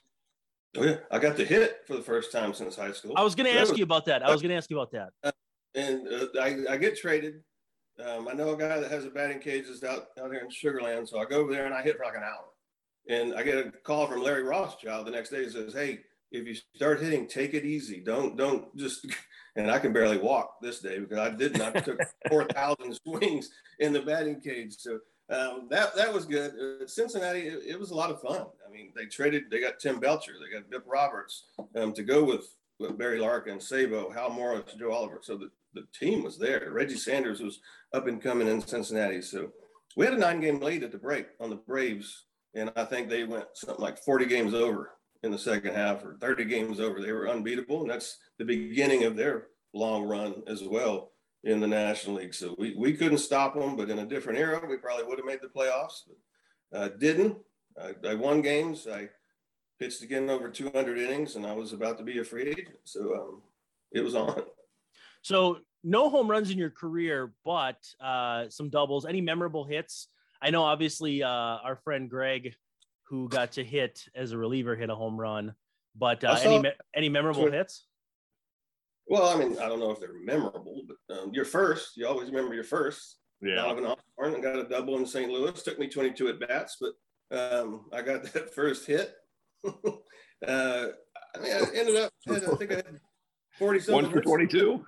oh yeah i got the hit for the first time since high school i was going to ask was, you about that i was going to ask you about that uh, and uh, I, I get traded um, I know a guy that has a batting cage that's out, out here in Sugar Land. So I go over there and I hit for like an hour. And I get a call from Larry Rothschild the next day. He says, Hey, if you start hitting, take it easy. Don't, don't just, and I can barely walk this day because I didn't. I took 4,000 swings in the batting cage. So um, that, that was good. Uh, Cincinnati, it, it, was a lot of fun. I mean, they traded, they got Tim Belcher, they got Bip Roberts um, to go with, with Barry Larkin, Sabo, Hal Morris, Joe Oliver. So the, the team was there. Reggie Sanders was up and coming in Cincinnati. So we had a nine game lead at the break on the Braves. And I think they went something like 40 games over in the second half or 30 games over. They were unbeatable. And that's the beginning of their long run as well in the National League. So we, we couldn't stop them, but in a different era, we probably would have made the playoffs. But uh, didn't. I, I won games. I pitched again over 200 innings, and I was about to be a free agent. So um, it was on. So no home runs in your career, but uh, some doubles. Any memorable hits? I know, obviously, uh, our friend Greg, who got to hit as a reliever, hit a home run. But uh, any me- any memorable hits? Well, I mean, I don't know if they're memorable, but um, your first, you always remember your first. Yeah. Donovan Osborne got a double in St. Louis. Took me 22 at bats, but um, I got that first hit. uh, I mean, I ended up, I think I had 47. One for 22?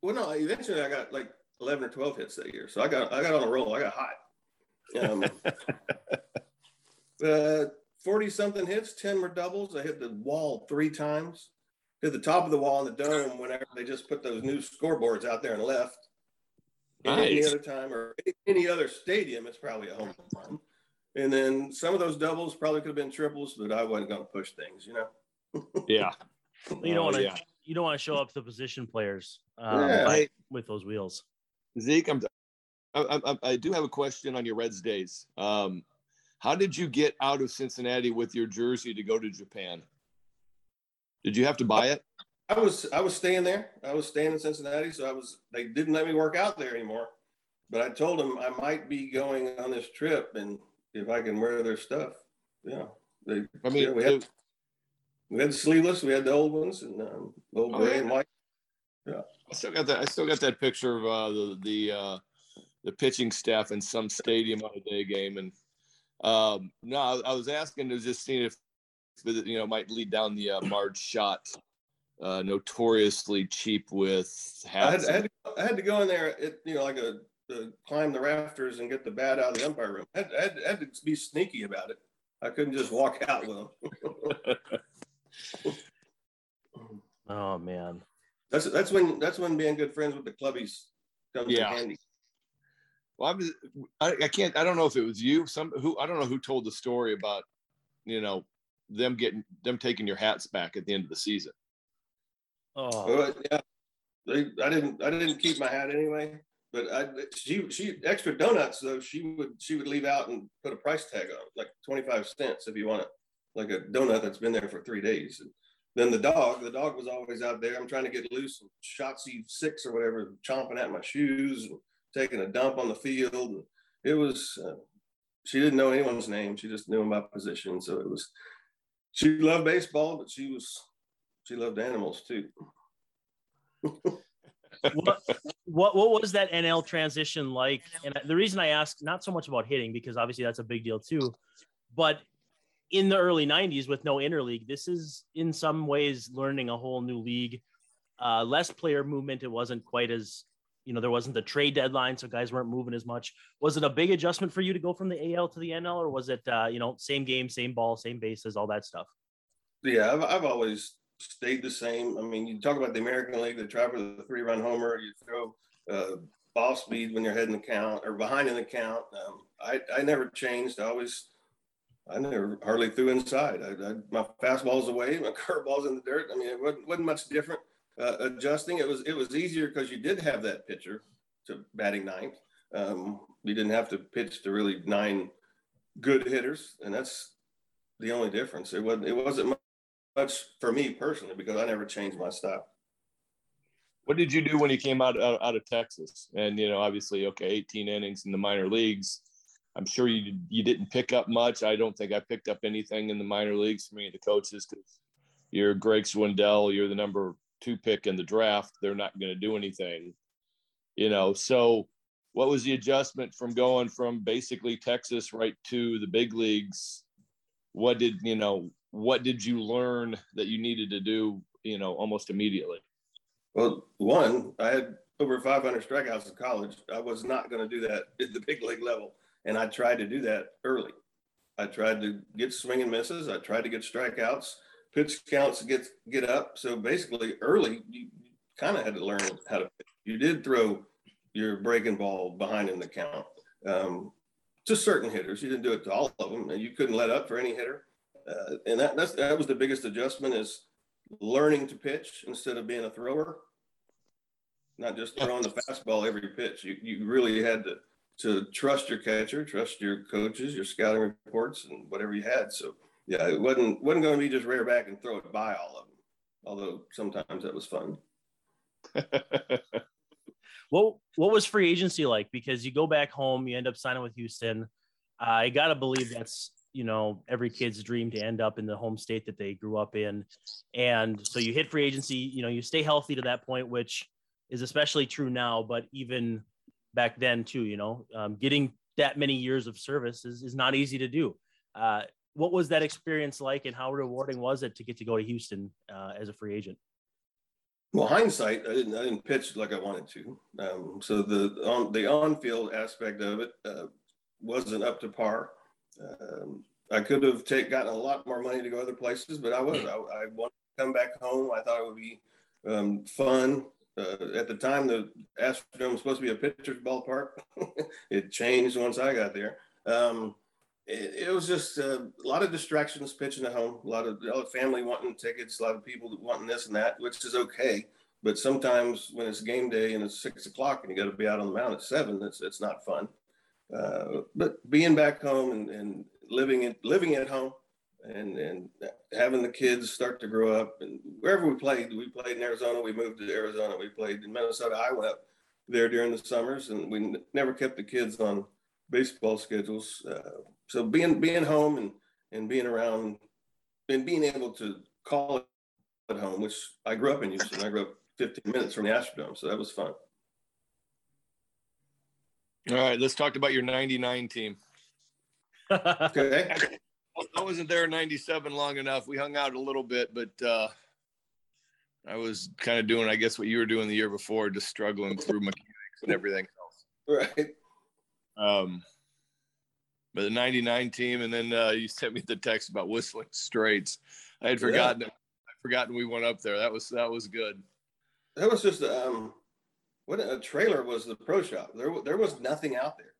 Well, no, eventually I got like 11 or 12 hits that year. So I got, I got on a roll. I got hot. Um, uh, 40 something hits, 10 were doubles. I hit the wall three times, hit the top of the wall in the dome whenever they just put those new scoreboards out there and left. Nice. Any other time or any other stadium, it's probably a home run. And then some of those doubles probably could have been triples, but I wasn't going to push things, you know? yeah. You don't want to. Yeah you don't want to show up the position players um, yeah. by, with those wheels. Zeke, I'm, I, I, I, do have a question on your Reds days. Um, how did you get out of Cincinnati with your jersey to go to Japan? Did you have to buy it? I was I was staying there. I was staying in Cincinnati, so I was. They didn't let me work out there anymore. But I told them I might be going on this trip, and if I can wear their stuff, yeah. They, I mean, yeah, we had, we had the sleeveless, we had the old ones, and um, old oh, gray yeah. and white. Yeah, I still got that. I still got that picture of uh, the the uh, the pitching staff in some stadium on a day game, and Um, no, I, I was asking to just see if you know might lead down the uh, Marge Schott, uh, notoriously cheap with hats. I had, I had, to, I had to go in there, it, you know, like a to climb the rafters and get the bat out of the umpire room. I had, I had, I had to be sneaky about it. I couldn't just walk out with them. oh man, that's that's when that's when being good friends with the clubbies comes yeah. in handy. Well, I'm, I, I can't. I don't know if it was you. Some who I don't know who told the story about, you know, them getting them taking your hats back at the end of the season. Oh, yeah. They, I didn't. I didn't keep my hat anyway. But I, she she extra donuts though she would she would leave out and put a price tag on like twenty five cents if you want it like a donut that's been there for three days. And then the dog the dog was always out there. I'm trying to get loose and Schottzie six or whatever chomping at my shoes and taking a dump on the field. And it was uh, she didn't know anyone's name. She just knew my position. So it was she loved baseball, but she was she loved animals too. what, what what was that NL transition like? And the reason I ask, not so much about hitting, because obviously that's a big deal too, but in the early 90s with no interleague, this is in some ways learning a whole new league. Uh, less player movement. It wasn't quite as, you know, there wasn't the trade deadline, so guys weren't moving as much. Was it a big adjustment for you to go from the AL to the NL, or was it, uh, you know, same game, same ball, same bases, all that stuff? Yeah, I've, I've always stayed the same. I mean, you talk about the American League, try for the three run homer, you throw uh, ball speed when you're heading the count or behind in the count. Um, I, I never changed. I always, I never hardly threw inside. I, I, my fastball's away, my curveball's in the dirt. I mean, it wasn't, wasn't much different. Uh, adjusting, it was it was easier because you did have that pitcher to batting ninth. Um, you didn't have to pitch to really nine good hitters, and that's the only difference. It wasn't it wasn't much for me personally because I never changed my style. What did you do when you came out, out, out of Texas? And you know, obviously, okay, 18 innings in the minor leagues. I'm sure you you didn't pick up much. I don't think I picked up anything in the minor leagues from any of the coaches because you're Greg Swindell, you're the number two pick in the draft. They're not going to do anything, you know. So, what was the adjustment from going from basically Texas right to the big leagues? What did you know? what did you learn that you needed to do, you know, almost immediately? Well, one, I had over 500 strikeouts in college. I was not going to do that at the big league level. And I tried to do that early. I tried to get swing and misses. I tried to get strikeouts, pitch counts get get up. So basically, early, you, kind of had to learn how to pitch. You did throw your breaking ball behind in the count um, to certain hitters. You didn't do it to all of them, and you couldn't let up for any hitter uh, and that that's that was the biggest adjustment is learning to pitch instead of being a thrower not just throwing the fastball every pitch you, you really had to to trust your catcher trust your coaches your scouting reports and whatever you had so yeah it wasn't wasn't going to be just rear back and throw it by all of them although sometimes that was fun. What what was free agency like? Because you go back home you end up signing with houston. I gotta believe that's you know every kid's dream to end up in the home state that they grew up in. And so you hit free agency you know you stay healthy to that point which is especially true now but even back then too you know um, getting that many years of service is, is not easy to do. Uh, what was that experience like and how rewarding was it to get to go to houston uh, as a free agent well, hindsight, I didn't, I didn't pitch like I wanted to. Um, so the on the on-field aspect of it uh, wasn't up to par. Um, I could have take, gotten a lot more money to go other places, but I was. I, I wanted to come back home. I thought it would be um, fun. Uh, at the time, the Astrodome was supposed to be a pitcher's ballpark. it changed once I got there. Um, it, it, was just uh, a lot of distractions pitching at home, a lot of, lot of family wanting tickets, a lot of people wanting this and that, which is okay. But sometimes when it's game day and it's six o'clock and you got to be out on the mound at seven, it's, it's not fun. Uh, but being back home and, and living in, living at home and, and having the kids start to grow up and wherever we played, we played in Arizona, we moved to Arizona, we played in Minnesota. I went up there during the summers and we n- never kept the kids on baseball schedules. Uh, so being, being home and, and being around and being able to call it at home, which I grew up in Houston. I grew up 15 minutes from the Astrodome. So that was fun. All right, let's talk about your 99 team. okay. I wasn't there in 97 long enough. We hung out a little bit, but uh, I was kind of doing, I guess, what you were doing the year before, just struggling through mechanics and everything else. Right. Um, but the 99 team, and then uh, you sent me the text about Whistling Straits. I had forgotten yeah. I'd forgotten we went up there. That was that was good. That was just um what a trailer was the pro shop. There there was nothing out there.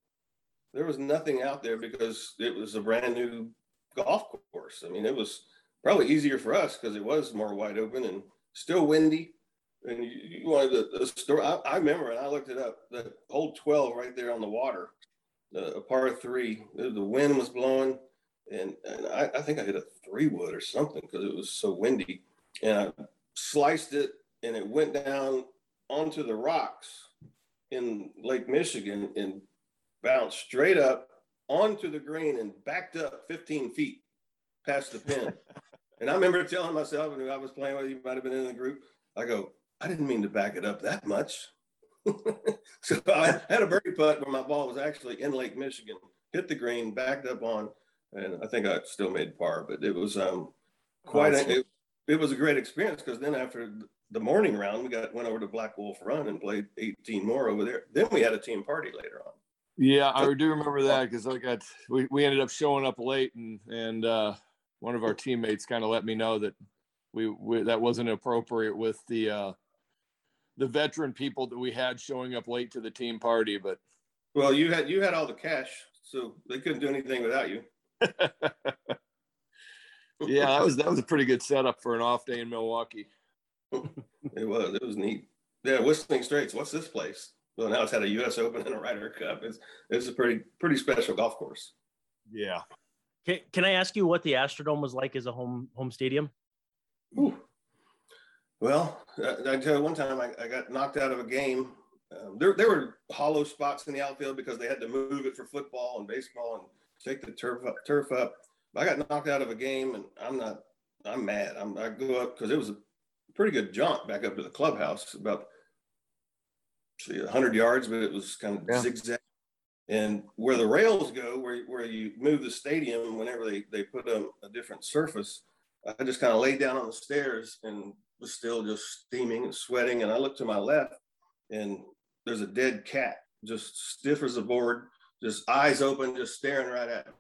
There was nothing out there because it was a brand new golf course. I mean, it was probably easier for us because it was more wide open and still windy. And you, you wanted the, the story. I, I, remember, and I looked it up. The hole twelve right there on the water, a par three. The wind was blowing, and and I, I think I hit a three wood or something because it was so windy. And I sliced it, and it went down onto the rocks in Lake Michigan and bounced straight up onto the green and backed up 15 feet past the pin. and I remember telling myself, and I was playing with you, might have been in the group, I go, I didn't mean to back it up that much. so I had a birdie putt where my ball was actually in Lake Michigan, hit the green, backed up on, and I think I still made par, but it was um, quite awesome. a, it, it was a great experience because then after the morning round, we got went over to Black Wolf Run and played 18 more over there. Then we had a team party later on. Yeah, I do remember that because I got we, we ended up showing up late and and uh, one of our teammates kind of let me know that we, we, that wasn't appropriate with the uh, the veteran people that we had showing up late to the team party. But well, you had you had all the cash, so they couldn't do anything without you. yeah, that was that was a pretty good setup for an off day in Milwaukee. it was. It was neat. Yeah, Whistling Straits. What's this place? Well, now it's had a U.S. Open and a Ryder Cup. It's it's a pretty pretty special golf course. Yeah. Can, can I ask you what the Astrodome was like as a home home stadium? Ooh. Well, I, tell you, one time I, I, got knocked out of a game. Um, there, there were hollow spots in the outfield because they had to move it for football and baseball and take the turf up. Turf up. I got knocked out of a game, and I'm not. I'm mad. I'm, I go up because it was a pretty good jaunt back up to the clubhouse, about see 100 yards, but it was kind of yeah. zigzag. And where the rails go, where, where you move the stadium, whenever they, they put a, a different surface, I just kind of laid down on the stairs and was still just steaming and sweating. And I looked to my left and there's a dead cat, just stiff as a board, just eyes open, just staring right at me.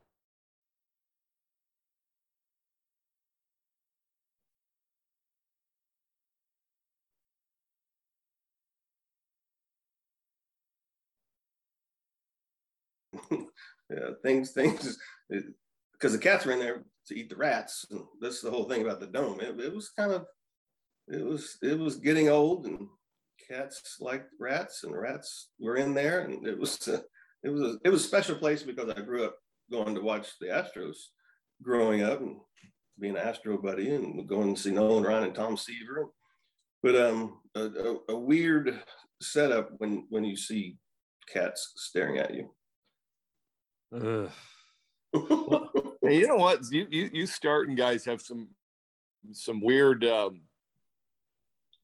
yeah, things, things, because the cats were in there to eat the rats. And that's the whole thing about the dome. It, it was kind of, it was, it was getting old, and cats liked rats, and rats were in there, and it was, uh, it was, a, it was a special place because I grew up going to watch the Astros growing up and being an Astro buddy and going to see Nolan Ryan and Tom Seaver. But um, a, a, a weird setup when when you see cats staring at you. well, you know what? You, you you starting guys have some some weird um,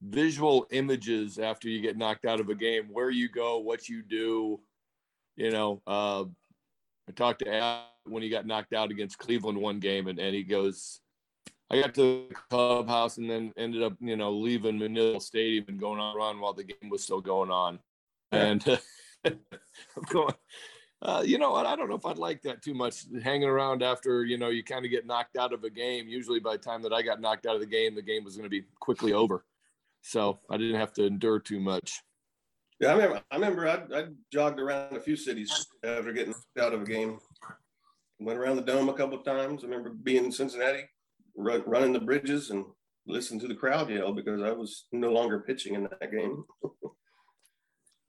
visual images after you get knocked out of a game. Where you go, what you do. You know, uh, I talked to Al when he got knocked out against Cleveland one game, and, and he goes, I got to the clubhouse and then ended up, you know, leaving Manila Stadium and going on run while the game was still going on. And I'm going, uh, you know what? I don't know if I'd like that too much. Hanging around after you know you kind of get knocked out of a game. Usually, by the time that I got knocked out of the game, the game was going to be quickly over. So I didn't have to endure too much. Yeah, I remember. I remember. I, I jogged around a few cities after getting out of a game. Went around the dome a couple of times. I remember being in Cincinnati, run, running the bridges and listening to the crowd yell because I was no longer pitching in that game.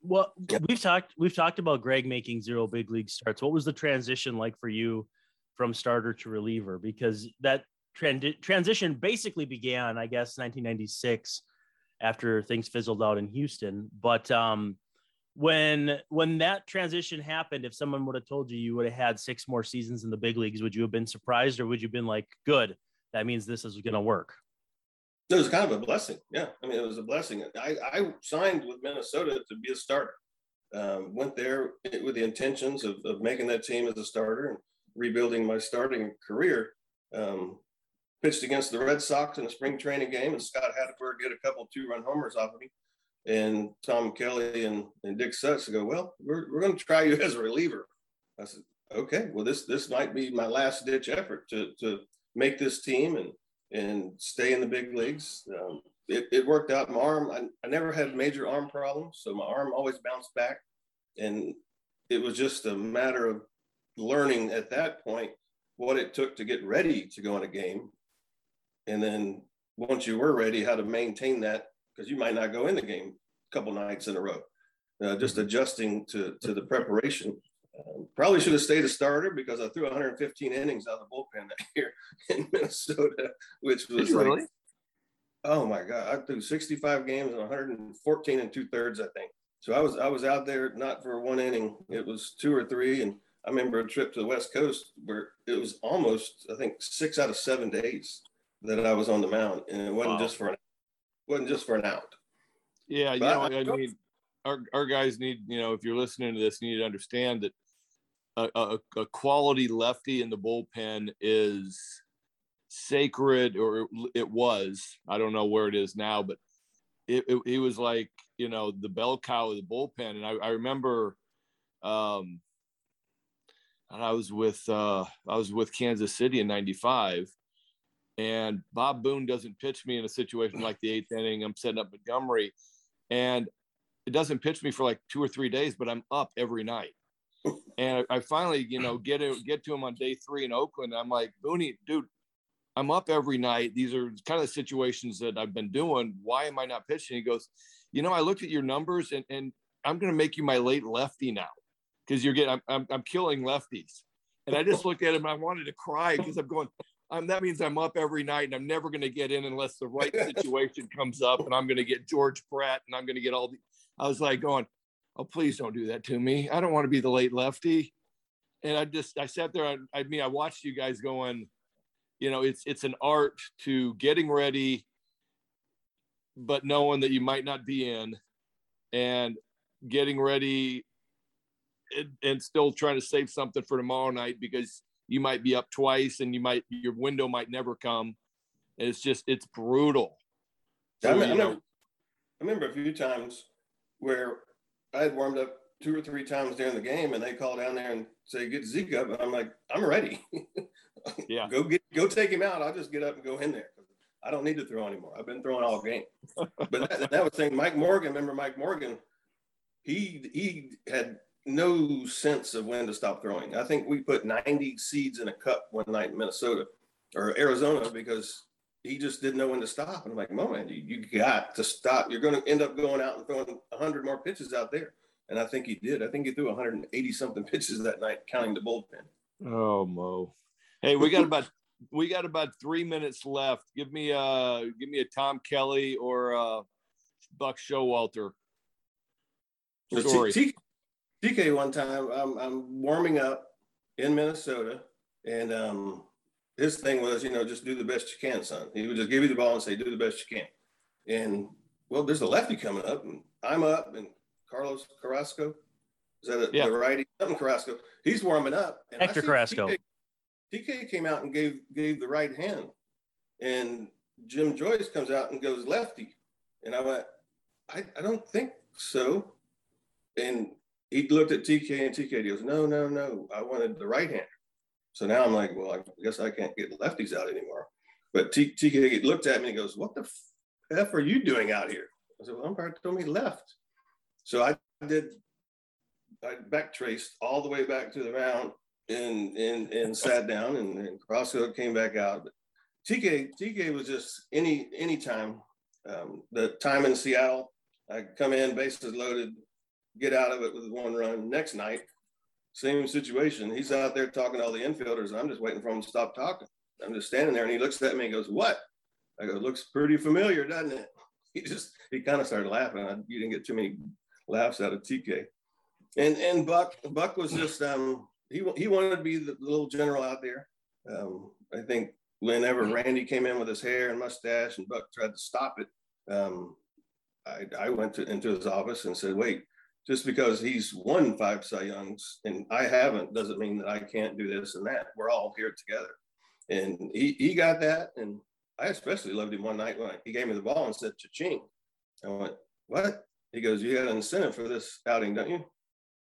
Well, we've talked we've talked about Greg making zero big league starts. What was the transition like for you from starter to reliever? Because that trend transition basically began, I guess, 1996 after things fizzled out in Houston. But um, when when that transition happened, if someone would have told you you would have had six more seasons in the big leagues, would you have been surprised, or would you have been like, "Good, that means this is going to work"? It was kind of a blessing. Yeah. I mean, it was a blessing. I, I signed with Minnesota to be a starter. Um, went there with the intentions of, of making that team as a starter. And rebuilding my starting career. Um, pitched against the Red Sox in a spring training game, and Scott Hatteberg get a couple two run homers off of me. And Tom Kelly and, and Dick Such go, Well, we're, we're going to try you as a reliever. I said, Okay, well, this this might be my last ditch effort to, to make this team and, and stay in the big leagues. Um, it, it worked out. My arm, I, I never had major arm problems, so my arm always bounced back. And it was just a matter of learning at that point what it took to get ready to go in a game. And then once you were ready, how to maintain that because you might not go in the game a couple nights in a row. Uh, just mm-hmm. adjusting to, to the preparation. Um, probably should have stayed a starter because I threw 115 innings out of the bullpen that year in Minnesota, which was like, really? oh my God, I threw 65 games and 114 and two thirds, I think. So I was I was out there not for one inning. It was two or three, and I remember a trip to the West Coast where it was almost I think six out of seven days that I was on the mound, and it wasn't wow. just for an wasn't just for an out. Yeah, but you know, I, I mean, our our guys need you know if you're listening to this, you need to understand that a, a, a quality lefty in the bullpen is sacred, or it was. I don't know where it is now, but it, it, it, was like you know the bell cow of the bullpen and i, I remember um and i was with uh i was with kansas city in 95 and bob boone doesn't pitch me in a situation like the eighth inning i'm setting up montgomery and it doesn't pitch me for like two or three days but i'm up every night and I, finally you know get it get to him on day three in oakland i'm like booney dude I'm up every night. These are kind of the situations that I've been doing. Why am I not pitching? He goes, you know, I looked at your numbers and, and I'm going to make you my late lefty now because you're getting, I'm, I'm, I'm, killing lefties. And I just looked at him. I wanted to cry because I'm going, I'm, that means I'm up every night and I'm never going to get in unless the right situation comes up and I'm going to get George Brett and I'm going to get all the, I was like going, oh, please don't do that to me. I don't want to be the late lefty. And I just, I sat there. I, I mean, I watched you guys going, you know it's it's an art to getting ready but knowing that you might not be in and getting ready and, and still trying to save something for tomorrow night because you might be up twice and you might your window might never come and it's just it's brutal so, I, remember, I remember a few times where i had warmed up two or three times during the game and they call down there and say get zeke up and i'm like i'm ready Yeah. go get go take him out. I'll just get up and go in there. I don't need to throw anymore. I've been throwing all game. But that, that was saying Mike Morgan. Remember Mike Morgan? He he had no sense of when to stop throwing. I think we put 90 seeds in a cup one night in Minnesota or Arizona because he just didn't know when to stop. And I'm like, man, you, you got to stop. You're going to end up going out and throwing 100 more pitches out there. And I think he did. I think he threw 180 something pitches that night, counting the bullpen. Oh, Mo. Hey, we got about we got about three minutes left. Give me a give me a Tom Kelly or a Buck Showalter story. T- TK one time, I'm, I'm warming up in Minnesota, and um, his thing was, you know, just do the best you can, son. He would just give you the ball and say, do the best you can. And well, there's a lefty coming up, and I'm up, and Carlos Carrasco, is that a, yeah. the righty? Something Carrasco. He's warming up. And Hector Carrasco. TK, TK came out and gave gave the right hand, and Jim Joyce comes out and goes lefty, and I went, I, I don't think so, and he looked at TK and TK He goes, no, no, no, I wanted the right hand. So now I'm like, well, I guess I can't get lefties out anymore. But T- TK looked at me and goes, what the f are you doing out here? I said, well, umpire told me left. So I did, I back traced all the way back to the mound and and and sat down and, and Carrasco came back out. But TK TK was just any any time. Um, the time in Seattle, I come in, bases loaded, get out of it with one run. Next night, same situation. He's out there talking to all the infielders, and I'm just waiting for him to stop talking. I'm just standing there, and he looks at me and goes, "What?" I go, "Looks pretty familiar, doesn't it?" He just he kind of started laughing. I, you didn't get too many laughs out of TK. And and Buck Buck was just um he he wanted to be the little general out there. Um, I think whenever. Randy came in with his hair and mustache, and Buck tried to stop it, um, I, I went to, into his office and said, "Wait, just because he's won five Cy Youngs and I haven't doesn't mean that I can't do this and that. We're all here together. And he, he got that. And I especially loved him one night when he gave me the ball and said, cha-ching. I went, what? He goes, you got an incentive for this outing, don't you?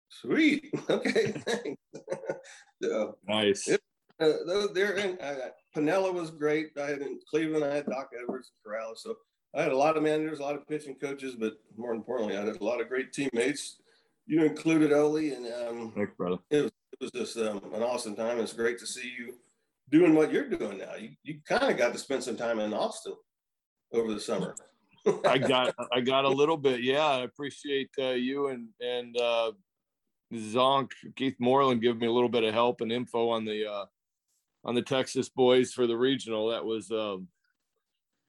Sweet. Okay, thanks. so, nice. It, uh, there, and uh, Piniella was great. I had in Cleveland, I had Doc Edwards and Corrales. So I had a lot of managers, a lot of pitching coaches, but more importantly, I had a lot of great teammates. You included Ole, and um, thanks, brother. It was, it was just um, an awesome time. It's great to see you doing what you're doing now. You you kind of got to spend some time in Austin over the summer. I got I got a little bit, yeah. I appreciate uh, you and and uh, Zonk, Keith Moreland give me a little bit of help and info on the uh, on the Texas boys for the regional. That was um,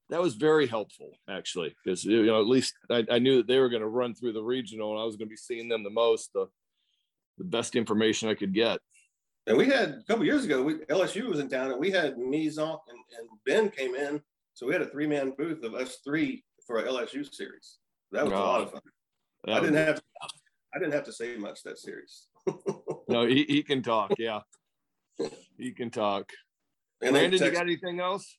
that was very helpful actually because you know at least I, I knew that they were going to run through the regional and I was going to be seeing them the most. The the best information I could get. And we had a couple years ago, we, LSU was in town, and we had me, Zonk, and, and Ben came in. So we had a three man booth of us three for a LSU series. That was a lot of fun. I didn't have I didn't have to say much that series. no, he, he can talk. Yeah, he can talk. And Brandon, text- you got anything else?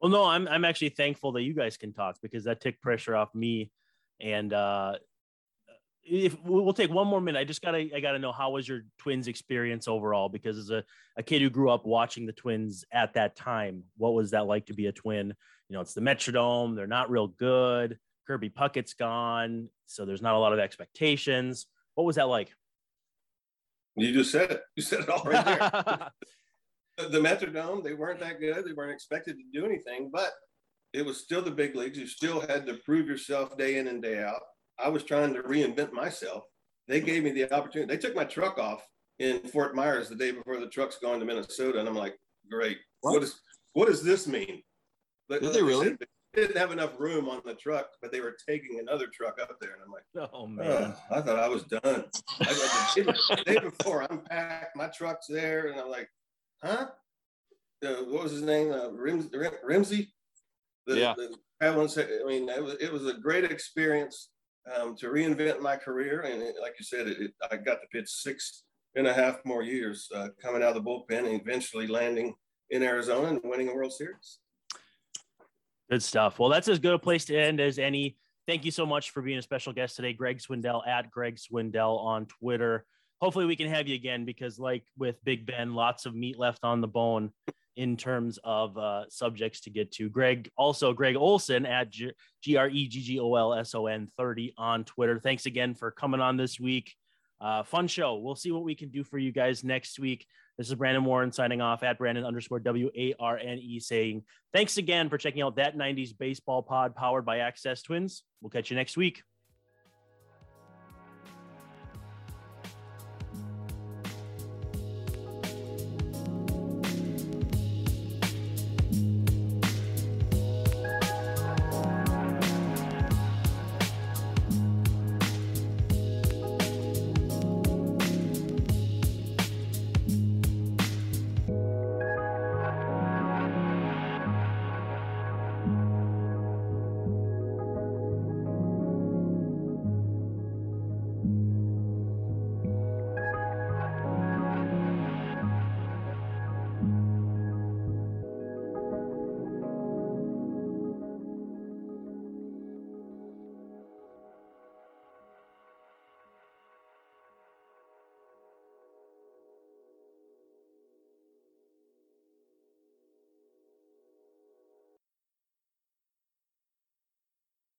Well, no, I'm I'm actually thankful that you guys can talk because that took pressure off me. And uh, if we'll take one more minute, I just gotta I gotta know how was your twins experience overall? Because as a, a kid who grew up watching the twins at that time, what was that like to be a twin? You know, it's the Metrodome, they're not real good. Kirby Puckett's gone, so there's not a lot of expectations. What was that like? You just said it. You said it all right there. the Metrodome, they weren't that good. They weren't expected to do anything, but it was still the big leagues. You still had to prove yourself day in and day out. I was trying to reinvent myself. They gave me the opportunity. They took my truck off in Fort Myers the day before the truck's going to Minnesota, and I'm like, great. What, what is what does this mean? Did they really? They didn't have enough room on the truck, but they were taking another truck up there, and I'm like, oh, oh man, oh, I thought I was done. I got the, the day before, I'm packed, my truck's there, and I'm like, huh? Uh, what was his name? Uh, Rims, Rimsey. The, yeah. The, I mean, it was, it was a great experience um, to reinvent my career. And it, like you said, it, it, I got to pitch six and a half more years uh, coming out of the bullpen and eventually landing in Arizona and winning a World Series. Good stuff. Well, that's as good a place to end as any. Thank you so much for being a special guest today, Greg Swindell at Greg Swindell on Twitter. Hopefully, we can have you again because, like with Big Ben, lots of meat left on the bone in terms of uh, subjects to get to. Greg, also Gregg Olson at G R E G G O L S O N 30 on Twitter. Thanks again for coming on this week. Uh, fun show. We'll see what we can do for you guys next week. This is Brandon Warne signing off at Brandon underscore W A R N E saying thanks again for checking out that 90s baseball pod powered by Access Twins. We'll catch you next week.